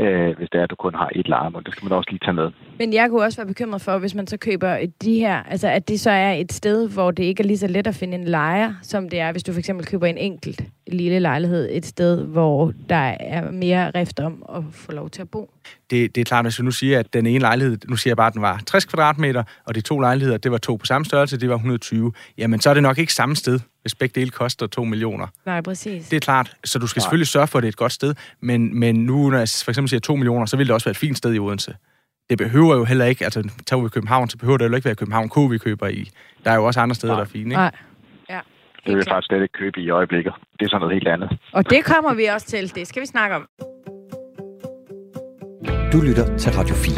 øh, hvis det er, at du kun har et lejemål. Det skal man også lige tage med. Men jeg kunne også være bekymret for, hvis man så køber de her, altså at det så er et sted, hvor det ikke er lige så let at finde en lejer, som det er, hvis du for eksempel køber en enkelt lille lejlighed et sted, hvor der er mere rift om at få lov til at bo. Det, det er klart, hvis du nu siger, at den ene lejlighed, nu siger jeg bare, at den var 60 kvadratmeter, og de to lejligheder, det var to på samme størrelse, det var 120, jamen så er det nok ikke samme sted hvis begge dele koster 2 millioner. Nej, præcis. Det er klart, så du skal selvfølgelig sørge for, at det er et godt sted, men, men nu, når jeg for eksempel siger 2 millioner, så vil det også være et fint sted i Odense. Det behøver jo heller ikke, altså tager vi i København, så behøver det jo ikke være København K, vi køber i. Der er jo også andre steder, Nej. der er fine, ikke? Nej. Ja. Det vil jeg faktisk slet ikke købe i øjeblikket. Det er sådan noget helt andet. Og det kommer vi også til. Det skal vi snakke om. Du lytter til Radio 4.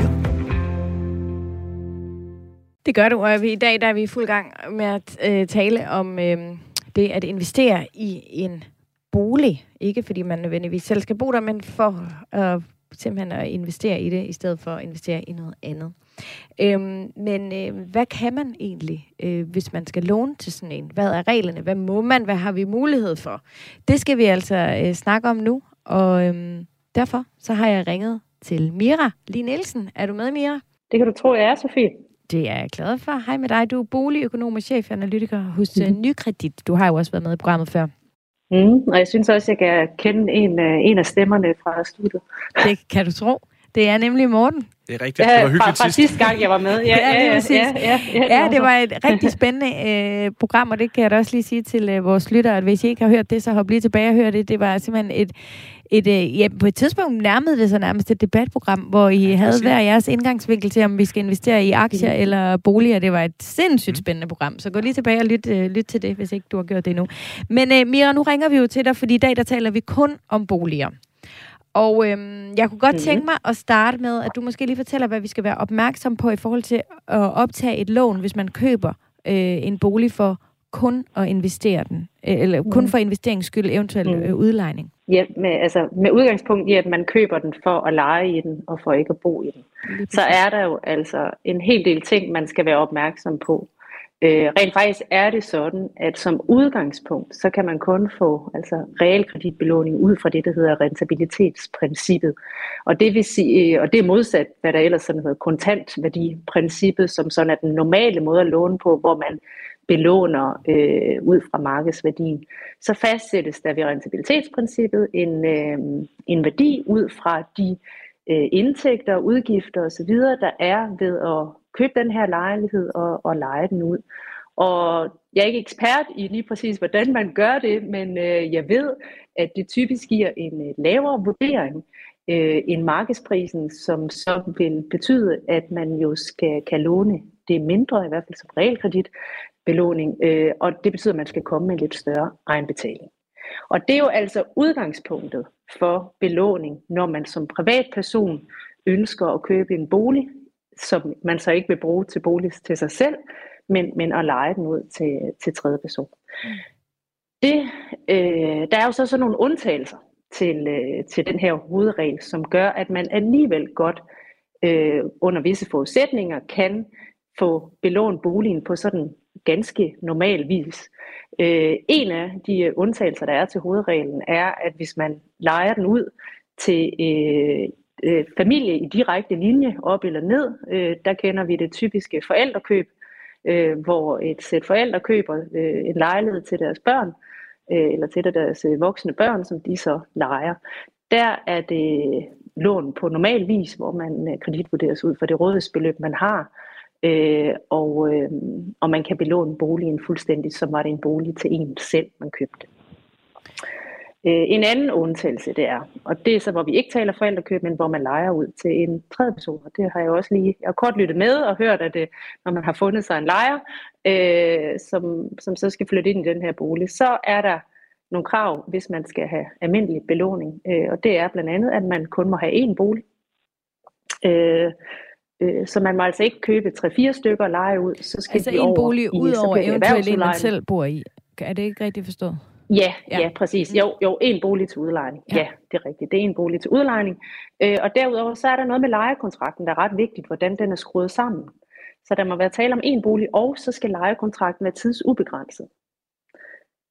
Det gør du, og i dag der er vi i fuld gang med at øh, tale om øh, det at investere i en bolig. Ikke fordi man nødvendigvis selv skal bo der, men for øh, simpelthen at investere i det, i stedet for at investere i noget andet. Øhm, men øh, hvad kan man egentlig, øh, hvis man skal låne til sådan en? Hvad er reglerne? Hvad må man? Hvad har vi mulighed for? Det skal vi altså øh, snakke om nu, og øh, derfor så har jeg ringet til Mira Lige Nielsen. Er du med, Mira? Det kan du tro, jeg er, Sofie. Det er jeg glad for. Hej med dig. Du er boligøkonomisk chefanalytiker hos mm. Nykredit. Du har jo også været med i programmet før. Mm, og jeg synes også, at jeg kan kende en, en af stemmerne fra studiet. Det kan du tro. Det er nemlig Morten. Det er rigtigt. Det var hyggeligt fra, fra sidste gang, jeg var med. Ja, ja, ja, ja, ja, ja, ja, det var et rigtig spændende øh, program, og det kan jeg da også lige sige til øh, vores lyttere, at hvis I ikke har hørt det, så hop lige tilbage og hør det. Det var simpelthen et, et, øh, ja, på et tidspunkt nærmede det sig nærmest et debatprogram, hvor I ja, havde hver jeres indgangsvinkel til, om vi skal investere i aktier mm. eller boliger. Det var et sindssygt mm. spændende program, så gå lige tilbage og lyt, uh, lyt til det, hvis ikke du har gjort det endnu. Men uh, Mira, nu ringer vi jo til dig, fordi i dag der taler vi kun om boliger. Og øhm, jeg kunne godt mm-hmm. tænke mig at starte med, at du måske lige fortæller, hvad vi skal være opmærksom på i forhold til at optage et lån, hvis man køber øh, en bolig for kun at investere den, øh, eller kun mm. for investeringsskyld, eventuelt mm. øh, udlejning. Ja, med, altså, med udgangspunkt i, at man køber den for at lege i den, og for ikke at bo i den. Så er der jo altså en hel del ting, man skal være opmærksom på. Øh, rent faktisk er det sådan, at som udgangspunkt, så kan man kun få altså, realkreditbelåning ud fra det, der hedder rentabilitetsprincippet. Og det vil sige, og det er modsat, hvad der ellers sådan hedder kontantværdiprincippet, som sådan er den normale måde at låne på, hvor man belåner øh, ud fra markedsværdien, så fastsættes der ved rentabilitetsprincippet en, øh, en værdi ud fra de øh, indtægter, udgifter osv., der er ved at købe den her lejlighed og, og lege den ud. Og jeg er ikke ekspert i lige præcis, hvordan man gør det, men øh, jeg ved, at det typisk giver en øh, lavere vurdering øh, end markedsprisen, som så vil betyde, at man jo skal kan låne det mindre, i hvert fald som realkredit, belåning, øh, og det betyder, at man skal komme med en lidt større egenbetaling. Og det er jo altså udgangspunktet for belåning, når man som privatperson ønsker at købe en bolig, som man så ikke vil bruge til bolig til sig selv, men, men at lege den ud til, til tredje person. Det, øh, der er jo så sådan nogle undtagelser til, øh, til den her hovedregel, som gør, at man alligevel godt øh, under visse forudsætninger kan få belånt boligen på sådan ganske normal vis. Øh, en af de undtagelser, der er til hovedreglen, er, at hvis man leger den ud til øh, øh, familie i direkte linje, op eller ned, øh, der kender vi det typiske forældrekøb, øh, hvor et sæt forældre køber øh, en lejlighed til deres børn, øh, eller til deres øh, voksne børn, som de så leger. Der er det lån på normal vis, hvor man øh, kreditvurderes ud for det rådighedsbeløb, man har, øh, og, øh, og man kan belåne boligen fuldstændig, som var det en bolig til en selv, man købte. Øh, en anden undtagelse det er, og det er så, hvor vi ikke taler forældrekøb, men hvor man leger ud til en tredje person. Og det har jeg også lige jeg har kort lyttet med og hørt, at det, når man har fundet sig en lejer, øh, som, som så skal flytte ind i den her bolig, så er der nogle krav, hvis man skal have almindelig belåning. Øh, og det er blandt andet, at man kun må have én bolig. Øh, så man må altså ikke købe 3-4 stykker og lege ud. Så skal altså de en over bolig i, ud over eventuelt en, man selv bor i. Er det ikke rigtigt forstået? Ja, Ja. ja, præcis. Jo, jo, en bolig til udlejning. Ja. Ja. ja, det er rigtigt. Det er en bolig til udlejning. Øh, og derudover så er der noget med lejekontrakten, der er ret vigtigt, hvordan den er skruet sammen. Så der må være tale om en bolig, og så skal lejekontrakten være tidsubegrænset.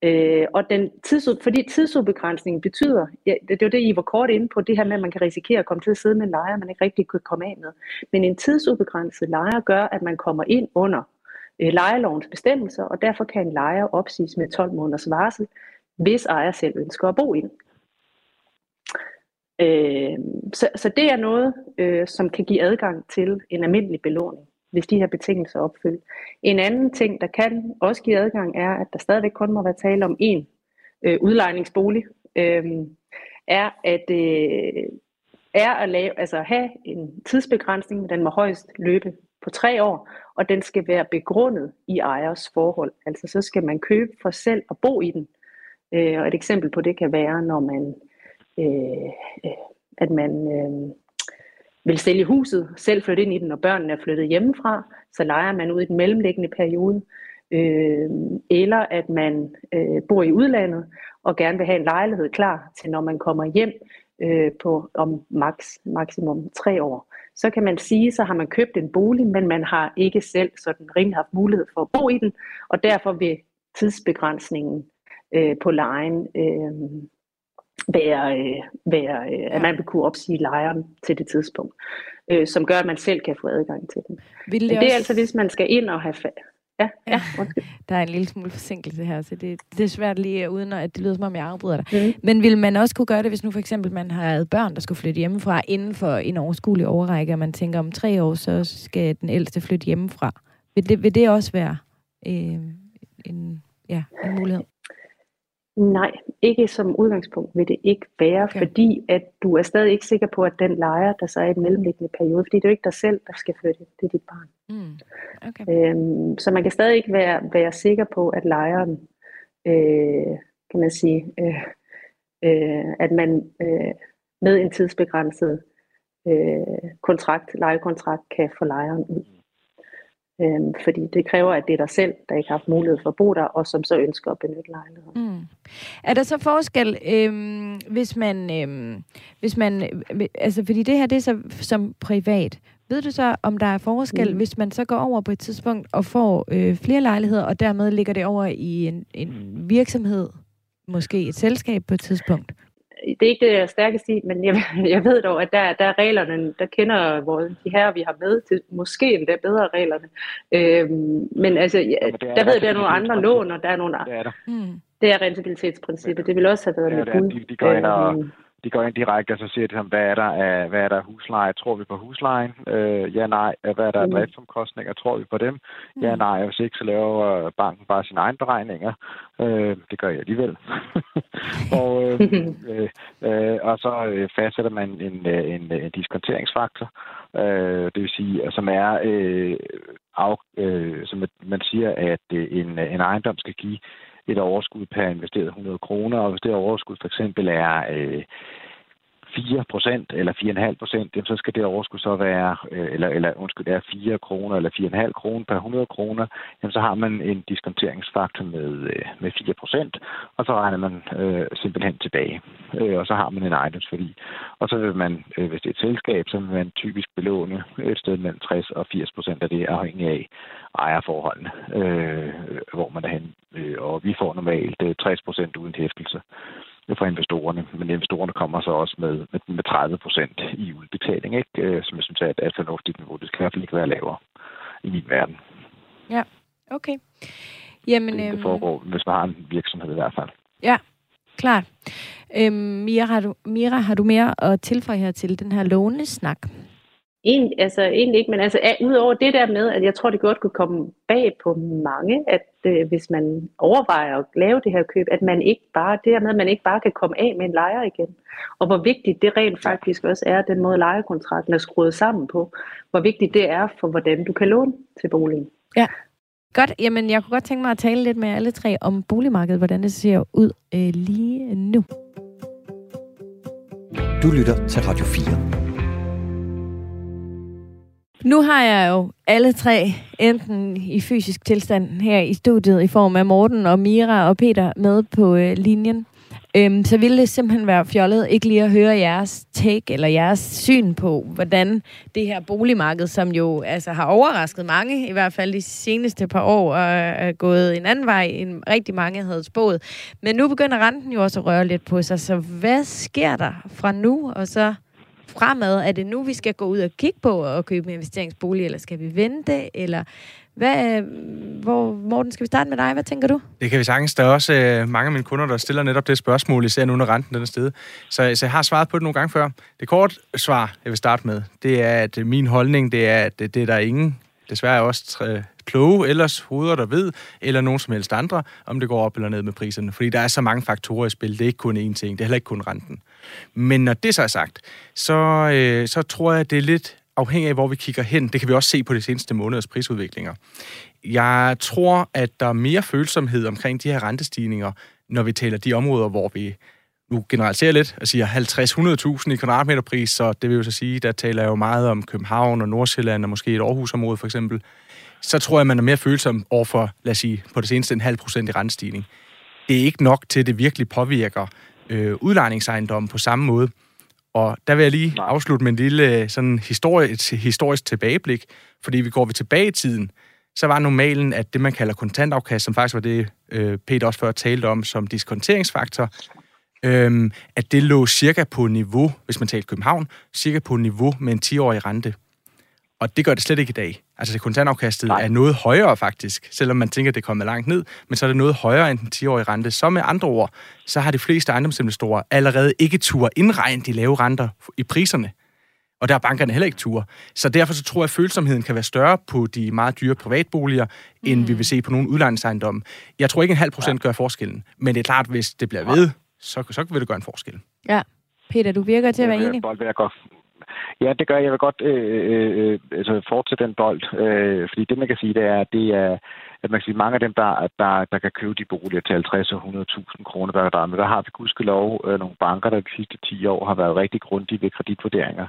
Øh, og den tids, fordi tidsubegrænsningen betyder, ja, det, det var det, I var kort inde på, det her med, at man kan risikere at komme til at sidde med en lejer, man ikke rigtig kan komme af med. Men en tidsubegrænset lejer gør, at man kommer ind under øh, lejelovens bestemmelser, og derfor kan en lejer opsiges med 12 måneders varsel, hvis ejer selv ønsker at bo ind. Øh, så, så det er noget, øh, som kan give adgang til en almindelig belåning, hvis de her betingelser er opfyldt. En anden ting, der kan også give adgang, er, at der stadigvæk kun må være tale om én øh, udlejningsbolig, øh, er at øh, er at lave, altså have en tidsbegrænsning, men den må højst løbe på tre år, og den skal være begrundet i ejers forhold. Altså så skal man købe for selv at bo i den. Øh, og et eksempel på det kan være, når man øh, øh, at man øh, vil sælge huset, selv flytte ind i den, når børnene er flyttet hjemmefra, så leger man ud i den mellemliggende periode, øh, eller at man øh, bor i udlandet og gerne vil have en lejlighed klar til, når man kommer hjem øh, på om max, maksimum tre år. Så kan man sige, så har man købt en bolig, men man har ikke selv sådan rimelig haft mulighed for at bo i den, og derfor vil tidsbegrænsningen øh, på lejen øh, være, øh, være øh, at man vil kunne opsige lejeren til det tidspunkt, øh, som gør, at man selv kan få adgang til den. Vil Men det, det er også, altså, hvis man skal ind og have... Fa- ja, ja, Ja. undskyld. Der er en lille smule forsinkelse her, så det, det er svært lige, uden at det lyder som om, jeg afbryder dig. Mm. Men vil man også kunne gøre det, hvis nu for eksempel man har børn, der skulle flytte hjemmefra inden for en overskuelig overrække, og man tænker om tre år, så skal den ældste flytte hjemmefra. Vil det, vil det også være øh, en, ja, en mulighed? Nej, ikke som udgangspunkt vil det ikke være, Okay. fordi at du er stadig ikke sikker på, at den lejer, der så er i den mellemliggende periode, fordi det er jo ikke dig selv, der skal flytte, det er dit barn. Mm. Okay. Øhm, så man kan stadig ikke være, være sikker på, at lejeren, øh, kan man sige, øh, øh, at man øh, med en tidsbegrænset øh, kontrakt, lejekontrakt, kan få lejeren ud. Øhm, fordi det kræver, at det er dig selv, der ikke har haft mulighed for at bo der, og som så ønsker at benytte lejligheden. Mm. Er der så forskel, øhm, hvis man, øhm, hvis man, øh, altså fordi det her, det er så som privat. Ved du så, om der er forskel, mm. Hvis man så går over på et tidspunkt og får øh, flere lejligheder, og dermed ligger det over i en, en virksomhed, måske et selskab på et tidspunkt? Det er ikke det, jeg er stærkest i, men jeg, jeg ved dog, at der, der er reglerne, der kender hvor de her, vi har med til, måske endda bedre reglerne. Øhm, men altså, ja, er der ved jeg, der er nogle andre lån, og der er nogle Det er der. Mm. det er rentabilitetsprincippet. Det vil også have været Ja, med det er, Gud. de- de går ind og- Øhm, de går ind direkte, og så siger de, hvad er der af, hvad er der af husleje? Tror vi på huslejen? Øh, ja, nej. Hvad er der af mm. driftsomkostninger? Tror vi på dem? Mm. Ja, nej. Hvis ikke, så laver banken bare sine egne beregninger. Øh, det gør jeg alligevel. og, øh, øh, øh, og så øh, fastsætter man en, øh, en, en diskonteringsfaktor, øh, det vil sige, som er, øh, af, øh, som man siger, at øh, en, en ejendom skal give et overskud per investeret 100 kroner, og hvis det overskud for eksempel er øh, 4 procent eller 4,5 procent, så skal det overskud så være, øh, eller, eller undskyld, det er 4 kroner eller 4,5 kroner per 100 kroner, jamen så har man en diskonteringsfaktor med, øh, med 4 procent, og så regner man øh, simpelthen tilbage, øh, og så har man en ejendomsværdi. Og så vil man, øh, hvis det er et selskab, så vil man typisk belåne et sted mellem 60 og 80 procent af det, afhængig af ejerforholdene, øh, hvor man er hen. Øh, og vi får normalt 60 øh, procent uden hæftelse for investorerne. Men investorerne kommer så også med, med, med 30 procent i udbetaling, ikke? Øh, som jeg synes er et, fornuftigt niveau. Det skal i hvert fald ikke være lavere i min verden. Ja, okay. Jamen, det, det øhm, foregår, hvis man har en virksomhed i hvert fald. Ja, klart. Øhm, Mira, har du, Mira, har du mere at tilføje her til den her lånesnak? Egentlig, altså, egentlig ikke, men altså, udover det der med, at jeg tror, det godt kunne komme bag på mange, at øh, hvis man overvejer at lave det her køb, at man ikke bare, det her med, at man ikke bare kan komme af med en lejer igen. Og hvor vigtigt det rent faktisk også er, den måde lejekontrakten er skruet sammen på. Hvor vigtigt det er for, hvordan du kan låne til boligen. Ja. Godt, jamen jeg kunne godt tænke mig at tale lidt med alle tre om boligmarkedet, hvordan det ser ud øh, lige nu. Du lytter til Radio 4. Nu har jeg jo alle tre, enten i fysisk tilstand her i studiet, i form af Morten og Mira og Peter med på øh, linjen. Øhm, så ville det simpelthen være fjollet ikke lige at høre jeres take eller jeres syn på, hvordan det her boligmarked, som jo altså, har overrasket mange, i hvert fald de seneste par år, og er gået en anden vej, end rigtig mange havde spået. Men nu begynder renten jo også at røre lidt på sig, så hvad sker der fra nu og så fremad? Er det nu, vi skal gå ud og kigge på og købe en investeringsbolig, eller skal vi vente? Eller hvad, hvor, Morten, skal vi starte med dig? Hvad tænker du? Det kan vi sagtens. Der er også øh, mange af mine kunder, der stiller netop det spørgsmål, især nu, når renten den er sted. Så, så jeg har svaret på det nogle gange før. Det kort svar, jeg vil starte med, det er, at min holdning, det er, at det, det er der ingen desværre også kloge ellers hoveder, der ved, eller nogen som helst andre, om det går op eller ned med priserne. Fordi der er så mange faktorer i spil. Det er ikke kun én ting. Det er heller ikke kun renten. Men når det så er sagt, så, øh, så tror jeg, at det er lidt afhængig af, hvor vi kigger hen. Det kan vi også se på de seneste måneders prisudviklinger. Jeg tror, at der er mere følsomhed omkring de her rentestigninger, når vi taler de områder, hvor vi nu generaliserer lidt og siger 50-100.000 i kvadratmeterpris, så det vil jo så sige, der taler jeg jo meget om København og Nordsjælland og måske et Aarhusområde for eksempel. Så tror jeg, man er mere følsom over for, lad os sige, på det seneste en halv procent i rentestigning. Det er ikke nok til, at det virkelig påvirker øh, udlejningsejendommen på samme måde. Og der vil jeg lige afslutte med en lille sådan historisk, historisk tilbageblik, fordi vi går vi tilbage i tiden, så var normalen, at det, man kalder kontantafkast, som faktisk var det, øh, Peter også før talte om, som diskonteringsfaktor, øhm, at det lå cirka på niveau, hvis man talte København, cirka på niveau med en 10-årig rente. Og det gør det slet ikke i dag. Altså det kontantafkastet Nej. er noget højere faktisk, selvom man tænker, at det er kommet langt ned, men så er det noget højere end den 10-årige rente. Så med andre ord, så har de fleste ejendomsinvestorer allerede ikke tur indregnet de lave renter i priserne. Og der er bankerne heller ikke tur. Så derfor så tror jeg, at følsomheden kan være større på de meget dyre privatboliger, end mm. vi vil se på nogle udlejningsejendomme. Jeg tror ikke, en halv procent gør forskellen. Men det er klart, hvis det bliver ved, så, så vil det gøre en forskel. Ja. Peter, du virker til at være enig. Ja, det gør jeg. Jeg vil godt øh, øh, øh, altså fortsætte den bold, øh, fordi det, man kan sige, det er, det er at man kan sige, mange af dem, der, der, der kan købe de boliger til 50 og 100.000 kroner per men der har vi gudskelov øh, nogle banker, der de sidste 10 år har været rigtig grundige ved kreditvurderinger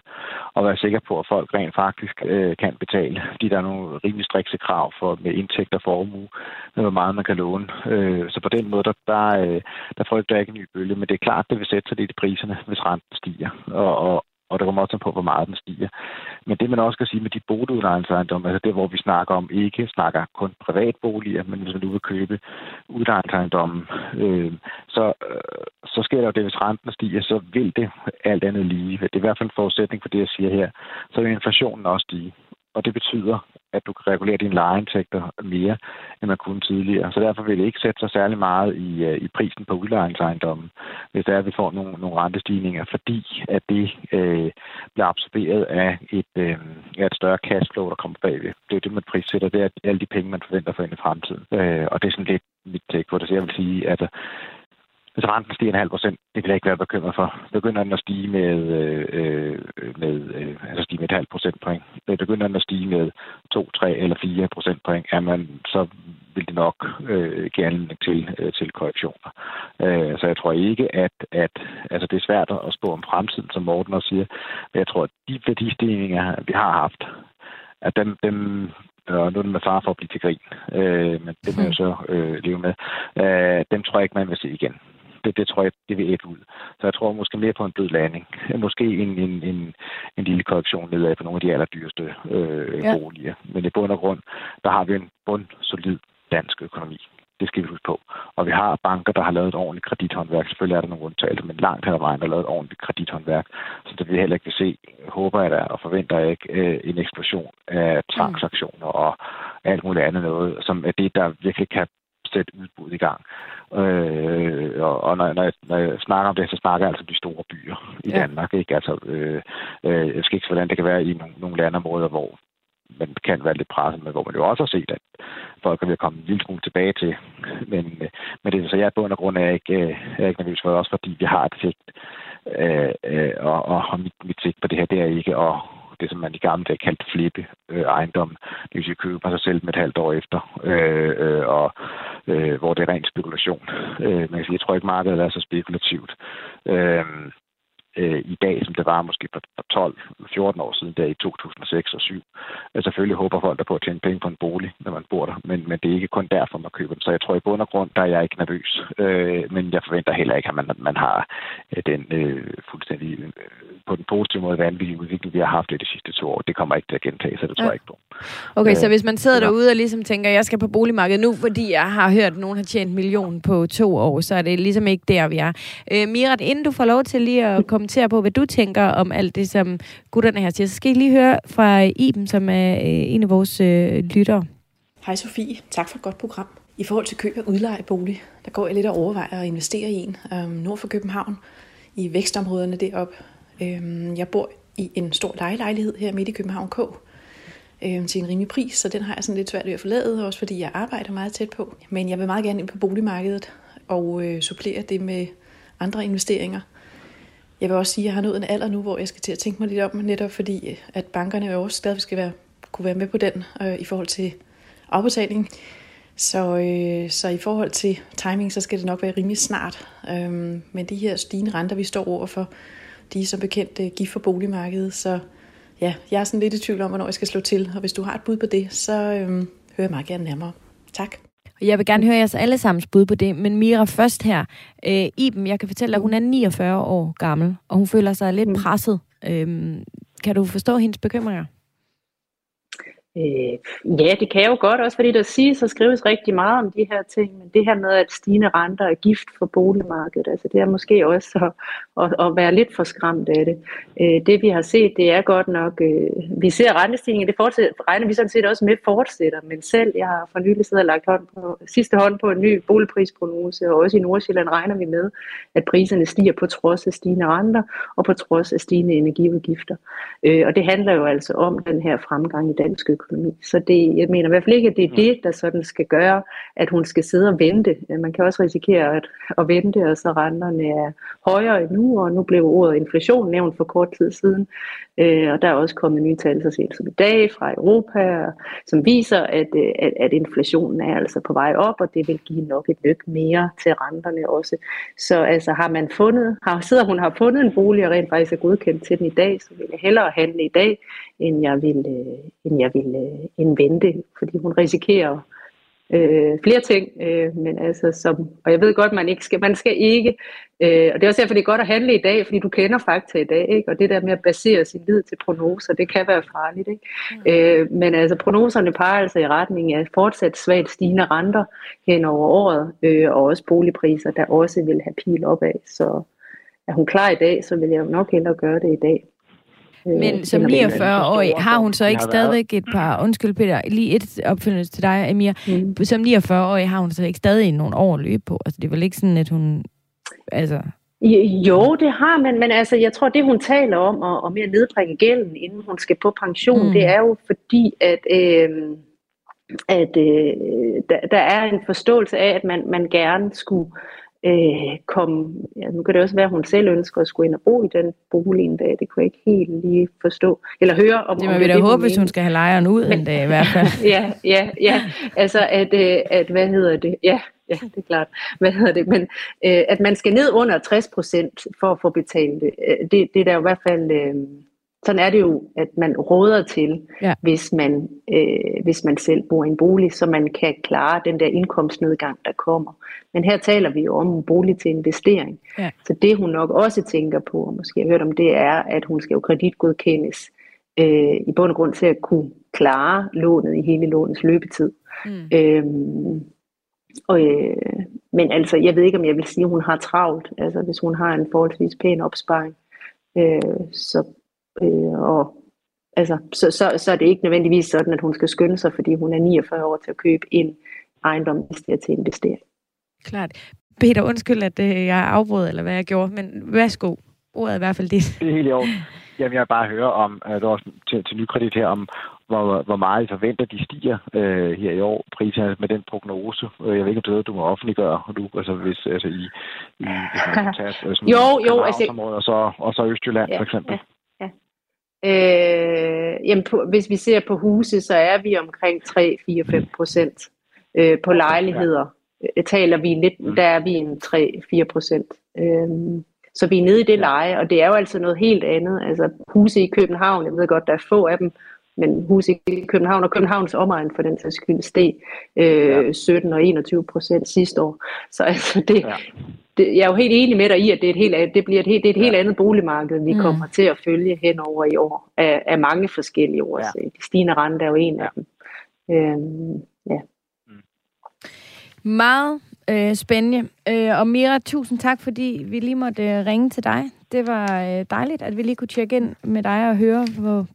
og være sikre på, at folk rent faktisk øh, kan betale, fordi der er nogle rimelig strikse krav for med indtægter og formue, med hvor meget man kan låne. Øh, så på den måde, der, der, øh, der frygter jeg ikke en ny bølge, men det er klart, det vil sætte sig lidt i priserne, hvis renten stiger. Og, og, og der kommer også på, hvor meget den stiger. Men det, man også kan sige med de boligudlejningsejendomme, altså det, hvor vi snakker om, ikke snakker kun privatboliger, men hvis man nu vil købe udlejningsejendommen, øh, så, øh, så sker der jo det, hvis renten stiger, så vil det alt andet lige. Det er i hvert fald en forudsætning for det, jeg siger her. Så vil inflationen også stige. Og det betyder, at du kan regulere dine lejeindtægter mere, end man kunne tidligere. Så derfor vil det ikke sætte sig særlig meget i, øh, i prisen på udlejningsejendommen, hvis der er, at vi får nogle, nogle rentestigninger, fordi at det øh, bliver absorberet af et, øh, af et større cashflow, der kommer bagved. Det er det, man prissætter. Det er alle de penge, man forventer for ind i fremtiden. Øh, og det er sådan lidt mit take på det. Så jeg vil sige, at hvis renten stiger en halv procent, det vil jeg ikke være bekymret for. Begynder den at stige med, øh, med øh, altså stige med et halvt procentpoint, begynder den at stige med 2, 3 eller 4 procentpoint, er man, så vil det nok øh, give anledning til, øh, til korrektioner. Øh, så jeg tror ikke, at, at altså det er svært at spå om fremtiden, som Morten også siger, men jeg tror, at de værdistigninger, vi har haft, at dem, dem, og nu er det med far for at blive til grin, øh, men det må jeg så øh, leve med. Øh, dem tror jeg ikke, man vil se igen det, det tror jeg, det vil et ud. Så jeg tror måske mere på en blød landing. Måske en, en, en, en lille korrektion nedad på nogle af de allerdyreste øh, ja. boliger. Men i bund og grund, der har vi en bundsolid dansk økonomi. Det skal vi huske på. Og vi har banker, der har lavet et ordentligt kredithåndværk. Selvfølgelig er der nogle undtagelser, men langt hen ad vejen har lavet et ordentligt kredithåndværk. Så det vi heller ikke vil se, håber jeg da, og forventer jeg ikke, øh, en eksplosion af transaktioner og alt muligt andet noget, som er det, der virkelig kan sætte udbud i gang. Øh, og og når, når, jeg, når jeg snakker om det, så snakker jeg altså om de store byer i ja. Danmark. Ikke? Altså, øh, øh, jeg skal ikke hvordan det kan være i nogle, nogle landområder, hvor man kan være lidt presset med, hvor man jo også har set, at folk er ved at komme en lille smule tilbage til. Men, men det er så jeg er bund og grund er ikke, øh, er ikke nervøs for også fordi vi har et sigt. Øh, øh, og, og mit, mit sigt på det her, det er ikke at det, som man i gamle dage kaldte flippe øh, ejendom. Det vil sige købe sig selv med et halvt år efter, øh, øh, og øh, hvor det er ren spekulation. Øh, men jeg tror ikke, markedet er så spekulativt. Øh, øh, i dag, som det var måske for 12-14 år siden, der i 2006 og 2007. Altså, selvfølgelig håber folk der på at tjene penge på en bolig, når man bor der, men, men det er ikke kun derfor, man køber den. Så jeg tror, i bund og grund, der er jeg ikke nervøs. Øh, men jeg forventer heller ikke, at man, man har øh, den øh, fuldstændig øh, på den positive måde vanvittige udvikling, vi har haft det de sidste to år. Det kommer ikke til at gentage sig, det tror ja. jeg ikke på. Okay, øh, så hvis man sidder ja. derude og ligesom tænker, jeg skal på boligmarkedet nu, fordi jeg har hørt, at nogen har tjent million på to år, så er det ligesom ikke der, vi er. Øh, Mirat, inden du får lov til lige at komme kommentere på, hvad du tænker om alt det, som gutterne her siger. Så skal I lige høre fra Iben, som er øh, en af vores øh, lyttere. Hej Sofie, tak for et godt program. I forhold til køb af udlejebolig, der går jeg lidt og overvejer at investere i en um, nord for København, i vækstområderne deroppe. Um, jeg bor i en stor lejelejlighed her midt i København K, um, til en rimelig pris, så den har jeg sådan lidt svært ved at forlade, også fordi jeg arbejder meget tæt på. Men jeg vil meget gerne ind på boligmarkedet og øh, supplere det med andre investeringer. Jeg vil også sige, at jeg har nået en alder nu, hvor jeg skal til at tænke mig lidt om, netop fordi, øh, at bankerne jo også stadig skal være, kunne være med på den øh, i forhold til afbetaling. Så, øh, så i forhold til timing, så skal det nok være rimelig snart. Øhm, men de her stigende renter, vi står overfor, de er som bekendt øh, gift for boligmarkedet. Så ja, jeg er sådan lidt i tvivl om, hvornår jeg skal slå til. Og hvis du har et bud på det, så øh, hører jeg meget gerne nærmere. Tak. Jeg vil gerne høre jeres allesammens bud på det, men Mira først her. Øh, Iben, jeg kan fortælle, at hun er 49 år gammel, og hun føler sig lidt mm. presset. Øh, kan du forstå hendes bekymringer? Øh, ja, det kan jo godt, også fordi der siges og skrives rigtig meget om de her ting, men det her med, at stigende renter er gift for boligmarkedet, altså det er måske også at, at, at være lidt for skræmt af det. Øh, det vi har set, det er godt nok, øh, vi ser rentestigningen, det fortsætter, regner vi sådan set også med fortsætter, men selv, jeg har for nylig siddet og lagt hånd på, sidste hånd på en ny boligprisprognose, og også i Nordsjælland regner vi med, at priserne stiger på trods af stigende renter, og på trods af stigende energiudgifter. Øh, og det handler jo altså om den her fremgang i dansk økonomi. Så det, jeg mener i hvert fald ikke, at det er mm. det, der sådan skal gøre, at hun skal sidde og vente. Man kan også risikere at, at vente, og så renterne er højere endnu, og nu blev ordet inflation nævnt for kort tid siden. Øh, og der er også kommet nye tal så sent som i dag fra Europa, som viser, at, øh, at, at inflationen er altså på vej op, og det vil give nok et lyk mere til renterne også. Så altså har man fundet, har, sidder hun har fundet en bolig, og rent faktisk er godkendt til den i dag, så vil jeg hellere handle i dag, end jeg vil, øh, end jeg vil øh, end vente, fordi hun risikerer øh, flere ting, øh, men altså som, og jeg ved godt, man ikke skal, man skal ikke, øh, og det er også derfor, det er godt at handle i dag, fordi du kender fakta i dag, ikke? og det der med at basere sin lid til prognoser, det kan være farligt, ikke? Mm. Øh, men altså prognoserne peger altså i retning af fortsat svagt stigende renter hen over året, øh, og også boligpriser, der også vil have pil opad, så er hun klar i dag, så vil jeg nok hellere gøre det i dag. Øh, Men som 49-årig har hun så ikke stadigvæk et par, undskyld Peter, lige et opfølgende til dig, Amir. Mm. Som 49-årig har hun så ikke stadig nogle år at løbe på. Altså det er vel ikke sådan, at hun... Altså... Jo, det har man, men altså, jeg tror, det hun taler om, og, og mere nedbringe gælden, inden hun skal på pension, mm. det er jo fordi, at, øh, at øh, der, der er en forståelse af, at man, man gerne skulle øh, komme, ja, nu kan det også være, at hun selv ønsker at skulle ind og bo i den bolig en dag, det kunne jeg ikke helt lige forstå, eller høre om det. Må vi da håbe, hvis hun skal have lejeren ud en dag i hvert fald. ja, ja, ja, altså at, øh, at hvad hedder det, ja, ja, det er klart, hvad hedder det, men øh, at man skal ned under 60 procent for at få betalt det, øh, det, det er der i hvert fald... Øh, sådan er det jo, at man råder til, ja. hvis, man, øh, hvis man selv bor i en bolig, så man kan klare den der indkomstnedgang, der kommer. Men her taler vi jo om en bolig til investering. Ja. Så det hun nok også tænker på, og måske har hørt om, det er, at hun skal jo kreditgodkendes øh, i bund og grund til at kunne klare lånet i hele lånets løbetid. Mm. Øhm, og, øh, men altså, jeg ved ikke, om jeg vil sige, at hun har travlt. Altså, hvis hun har en forholdsvis pæn opsparing, øh, så Øh, og altså, så, så, så er det ikke nødvendigvis sådan, at hun skal skynde sig, fordi hun er 49 år til at købe en ejendom, hvis det er til investering. Klart. Peter, undskyld, at øh, jeg afbrød, eller hvad jeg gjorde, men værsgo. Ordet er i hvert fald dit. Det er helt i orden. Jamen, jeg vil bare høre om, at også til, til nykredit her, om hvor, hvor meget I forventer, de stiger øh, her i år, priserne med den prognose. Øh, jeg ved ikke, om det er du må offentliggøre, du, altså hvis, altså i, i hvis man tager, sådan, jo, jo, altså... Og så, og så Østjylland, ja, for eksempel. Ja. Øh, jamen på, hvis vi ser på huse, så er vi omkring 3-4-5 procent. Øh, på lejligheder øh, taler vi lidt, mm. der er vi en 3-4 procent. Øh, så vi er nede i det leje, og det er jo altså noget helt andet. Altså huse i København, jeg ved godt, der er få af dem, men huse i København og Københavns omegn for den sags skyld steg øh, ja. 17 og 21 procent sidste år. Så altså det, ja det, jeg er jo helt enig med dig i, at det, er et helt, det bliver et, helt, det er et ja. helt andet boligmarked, vi mm. kommer til at følge hen over i år, af, af mange forskellige årsager. Ja. De stigende rente er jo en ja. af dem. Øhm, ja. Mm. Meget øh, spændende. Øh, og Mira, tusind tak, fordi vi lige måtte øh, ringe til dig. Det var øh, dejligt, at vi lige kunne tjekke ind med dig og høre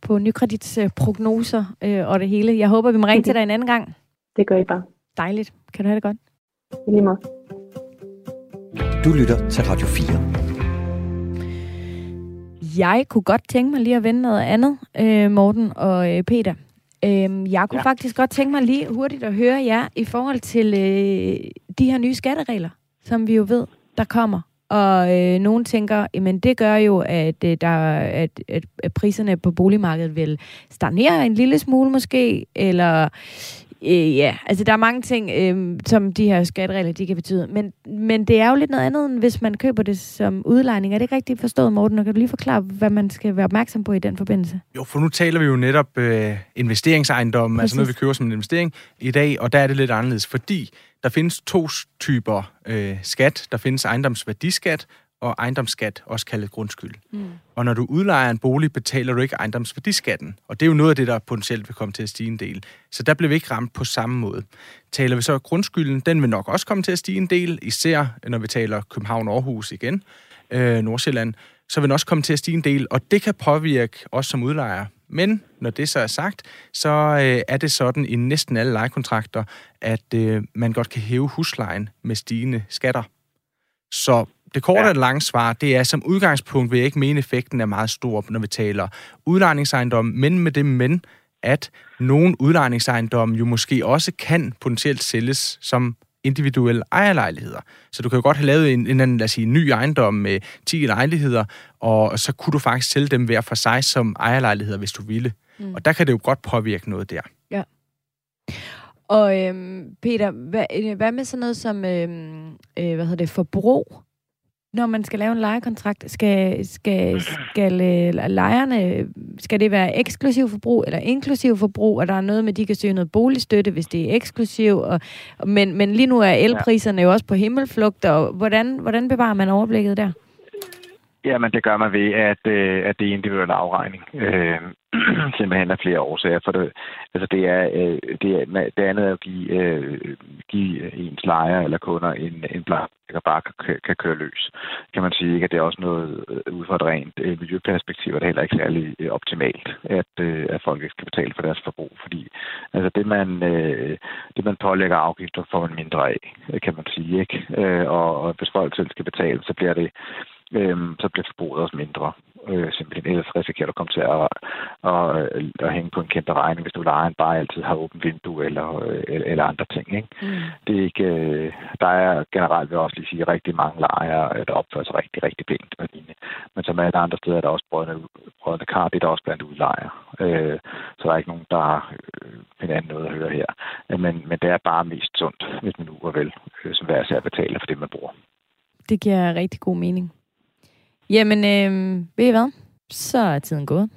på, Nykredits øh, prognoser øh, og det hele. Jeg håber, vi må ringe til dig en anden gang. Det gør I bare. Dejligt. Kan du have det godt? I lige måde. Du lytter til Radio 4. Jeg kunne godt tænke mig lige at vende noget andet, øh, Morten og øh, Peter. Øh, jeg kunne ja. faktisk godt tænke mig lige hurtigt at høre jer i forhold til øh, de her nye skatteregler, som vi jo ved, der kommer. Og øh, nogen tænker, men det gør jo, at, øh, der, at, at, at priserne på boligmarkedet vil stagnere en lille smule måske, eller Øh, ja, altså der er mange ting, øh, som de her skatteregler, de kan betyde. Men, men det er jo lidt noget andet, end hvis man køber det som udlejning. Er det ikke rigtigt forstået, Morten? Og kan du lige forklare, hvad man skal være opmærksom på i den forbindelse? Jo, for nu taler vi jo netop øh, investeringsejendom, altså noget, vi køber som en investering i dag, og der er det lidt anderledes, fordi der findes to typer øh, skat. Der findes ejendomsværdiskat, og ejendomsskat, også kaldet grundskyld. Mm. Og når du udlejer en bolig, betaler du ikke ejendomsværdiskatten. Og det er jo noget af det, der potentielt vil komme til at stige en del. Så der bliver vi ikke ramt på samme måde. Taler vi så grundskylden, den vil nok også komme til at stige en del, især når vi taler København-Aarhus igen, øh, Nordsjælland, så vil den også komme til at stige en del, og det kan påvirke os som udlejer. Men når det så er sagt, så øh, er det sådan i næsten alle lejekontrakter, at øh, man godt kan hæve huslejen med stigende skatter. Så det korte ja. og lange svar, det er, som udgangspunkt vil jeg ikke mene, effekten er meget stor, når vi taler udlejningsejendom, men med det men, at nogle udlejningsejendomme jo måske også kan potentielt sælges som individuelle ejerlejligheder. Så du kan jo godt have lavet en, en anden, lad os sige, ny ejendom med 10 lejligheder, og så kunne du faktisk sælge dem hver for sig som ejerlejligheder, hvis du ville. Mm. Og der kan det jo godt påvirke noget der. Ja. Og øhm, Peter, hvad, hvad med sådan noget som øhm, øh, hvad hedder det, forbrug? Når man skal lave en lejekontrakt, skal, skal, skal øh, lejerne, skal det være eksklusiv forbrug eller inklusiv forbrug, og der er noget med, at de kan søge noget boligstøtte, hvis det er eksklusiv, og, men, men lige nu er elpriserne jo også på himmelflugt, og hvordan, hvordan bevarer man overblikket der? Jamen, det gør man ved, at, øh, at det er individuel afregning. Øh, simpelthen af flere årsager. For det, altså det, er, øh, det, er, det andet er at give, øh, give ens lejer eller kunder en, en blank, der bare kan, kan køre løs. Kan man sige, at det er også noget øh, ud fra et rent øh, miljøperspektiv, er det heller ikke særlig øh, optimalt, at, øh, at folk ikke skal betale for deres forbrug. Fordi altså det, man, øh, det, man pålægger afgifter, får man mindre af, kan man sige. ikke. Øh, og, og hvis folk selv skal betale, så bliver det øhm, så bliver forbruget også mindre. Øh, simpelthen. Ellers risikerer du at komme til at, at, at, at, hænge på en kæmpe regning, hvis du lejer en bare altid har åbent vindue eller, eller, eller andre ting. Ikke? Mm. Det er ikke, øh, der er generelt, vil jeg også lige sige, rigtig mange lejere, der opfører sig rigtig, rigtig pænt. Men som alle andre steder er der også brødende, brødende kar, det er der også blandt udlejere. Øh, så der er ikke nogen, der øh, finder andet noget at høre her. Men, men det er bare mest sundt, hvis man nu er vel, øh, som hver at betale for det, man bruger. Det giver rigtig god mening. Jamen, øh, ved I hvad? Så er tiden gået.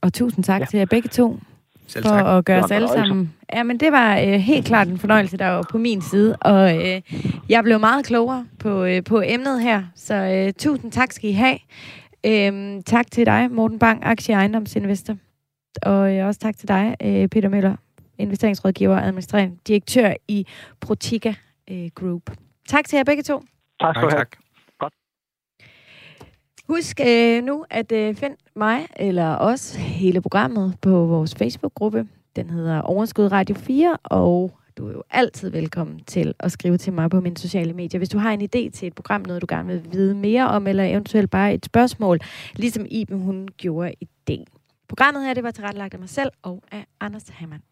Og tusind tak ja. til jer begge to. Selv for tak. at gøre os alle sammen. Ja, men det var øh, helt klart en fornøjelse, der var på min side. Og øh, jeg blev meget klogere på, øh, på emnet her. Så øh, tusind tak skal I have. Øh, tak til dig, Morten Bang, aktie- og ejendomsinvestor. Og øh, også tak til dig, øh, Peter Møller, investeringsrådgiver og administrerende direktør i Protica øh, Group. Tak til jer begge to. Tak skal du have. Husk øh, nu at øh, find mig eller os hele programmet på vores Facebook-gruppe. Den hedder Overskud Radio 4, og du er jo altid velkommen til at skrive til mig på mine sociale medier. Hvis du har en idé til et program, noget du gerne vil vide mere om, eller eventuelt bare et spørgsmål, ligesom Iben hun gjorde i dag. Programmet her, det var tilrettelagt af mig selv og af Anders Hammann.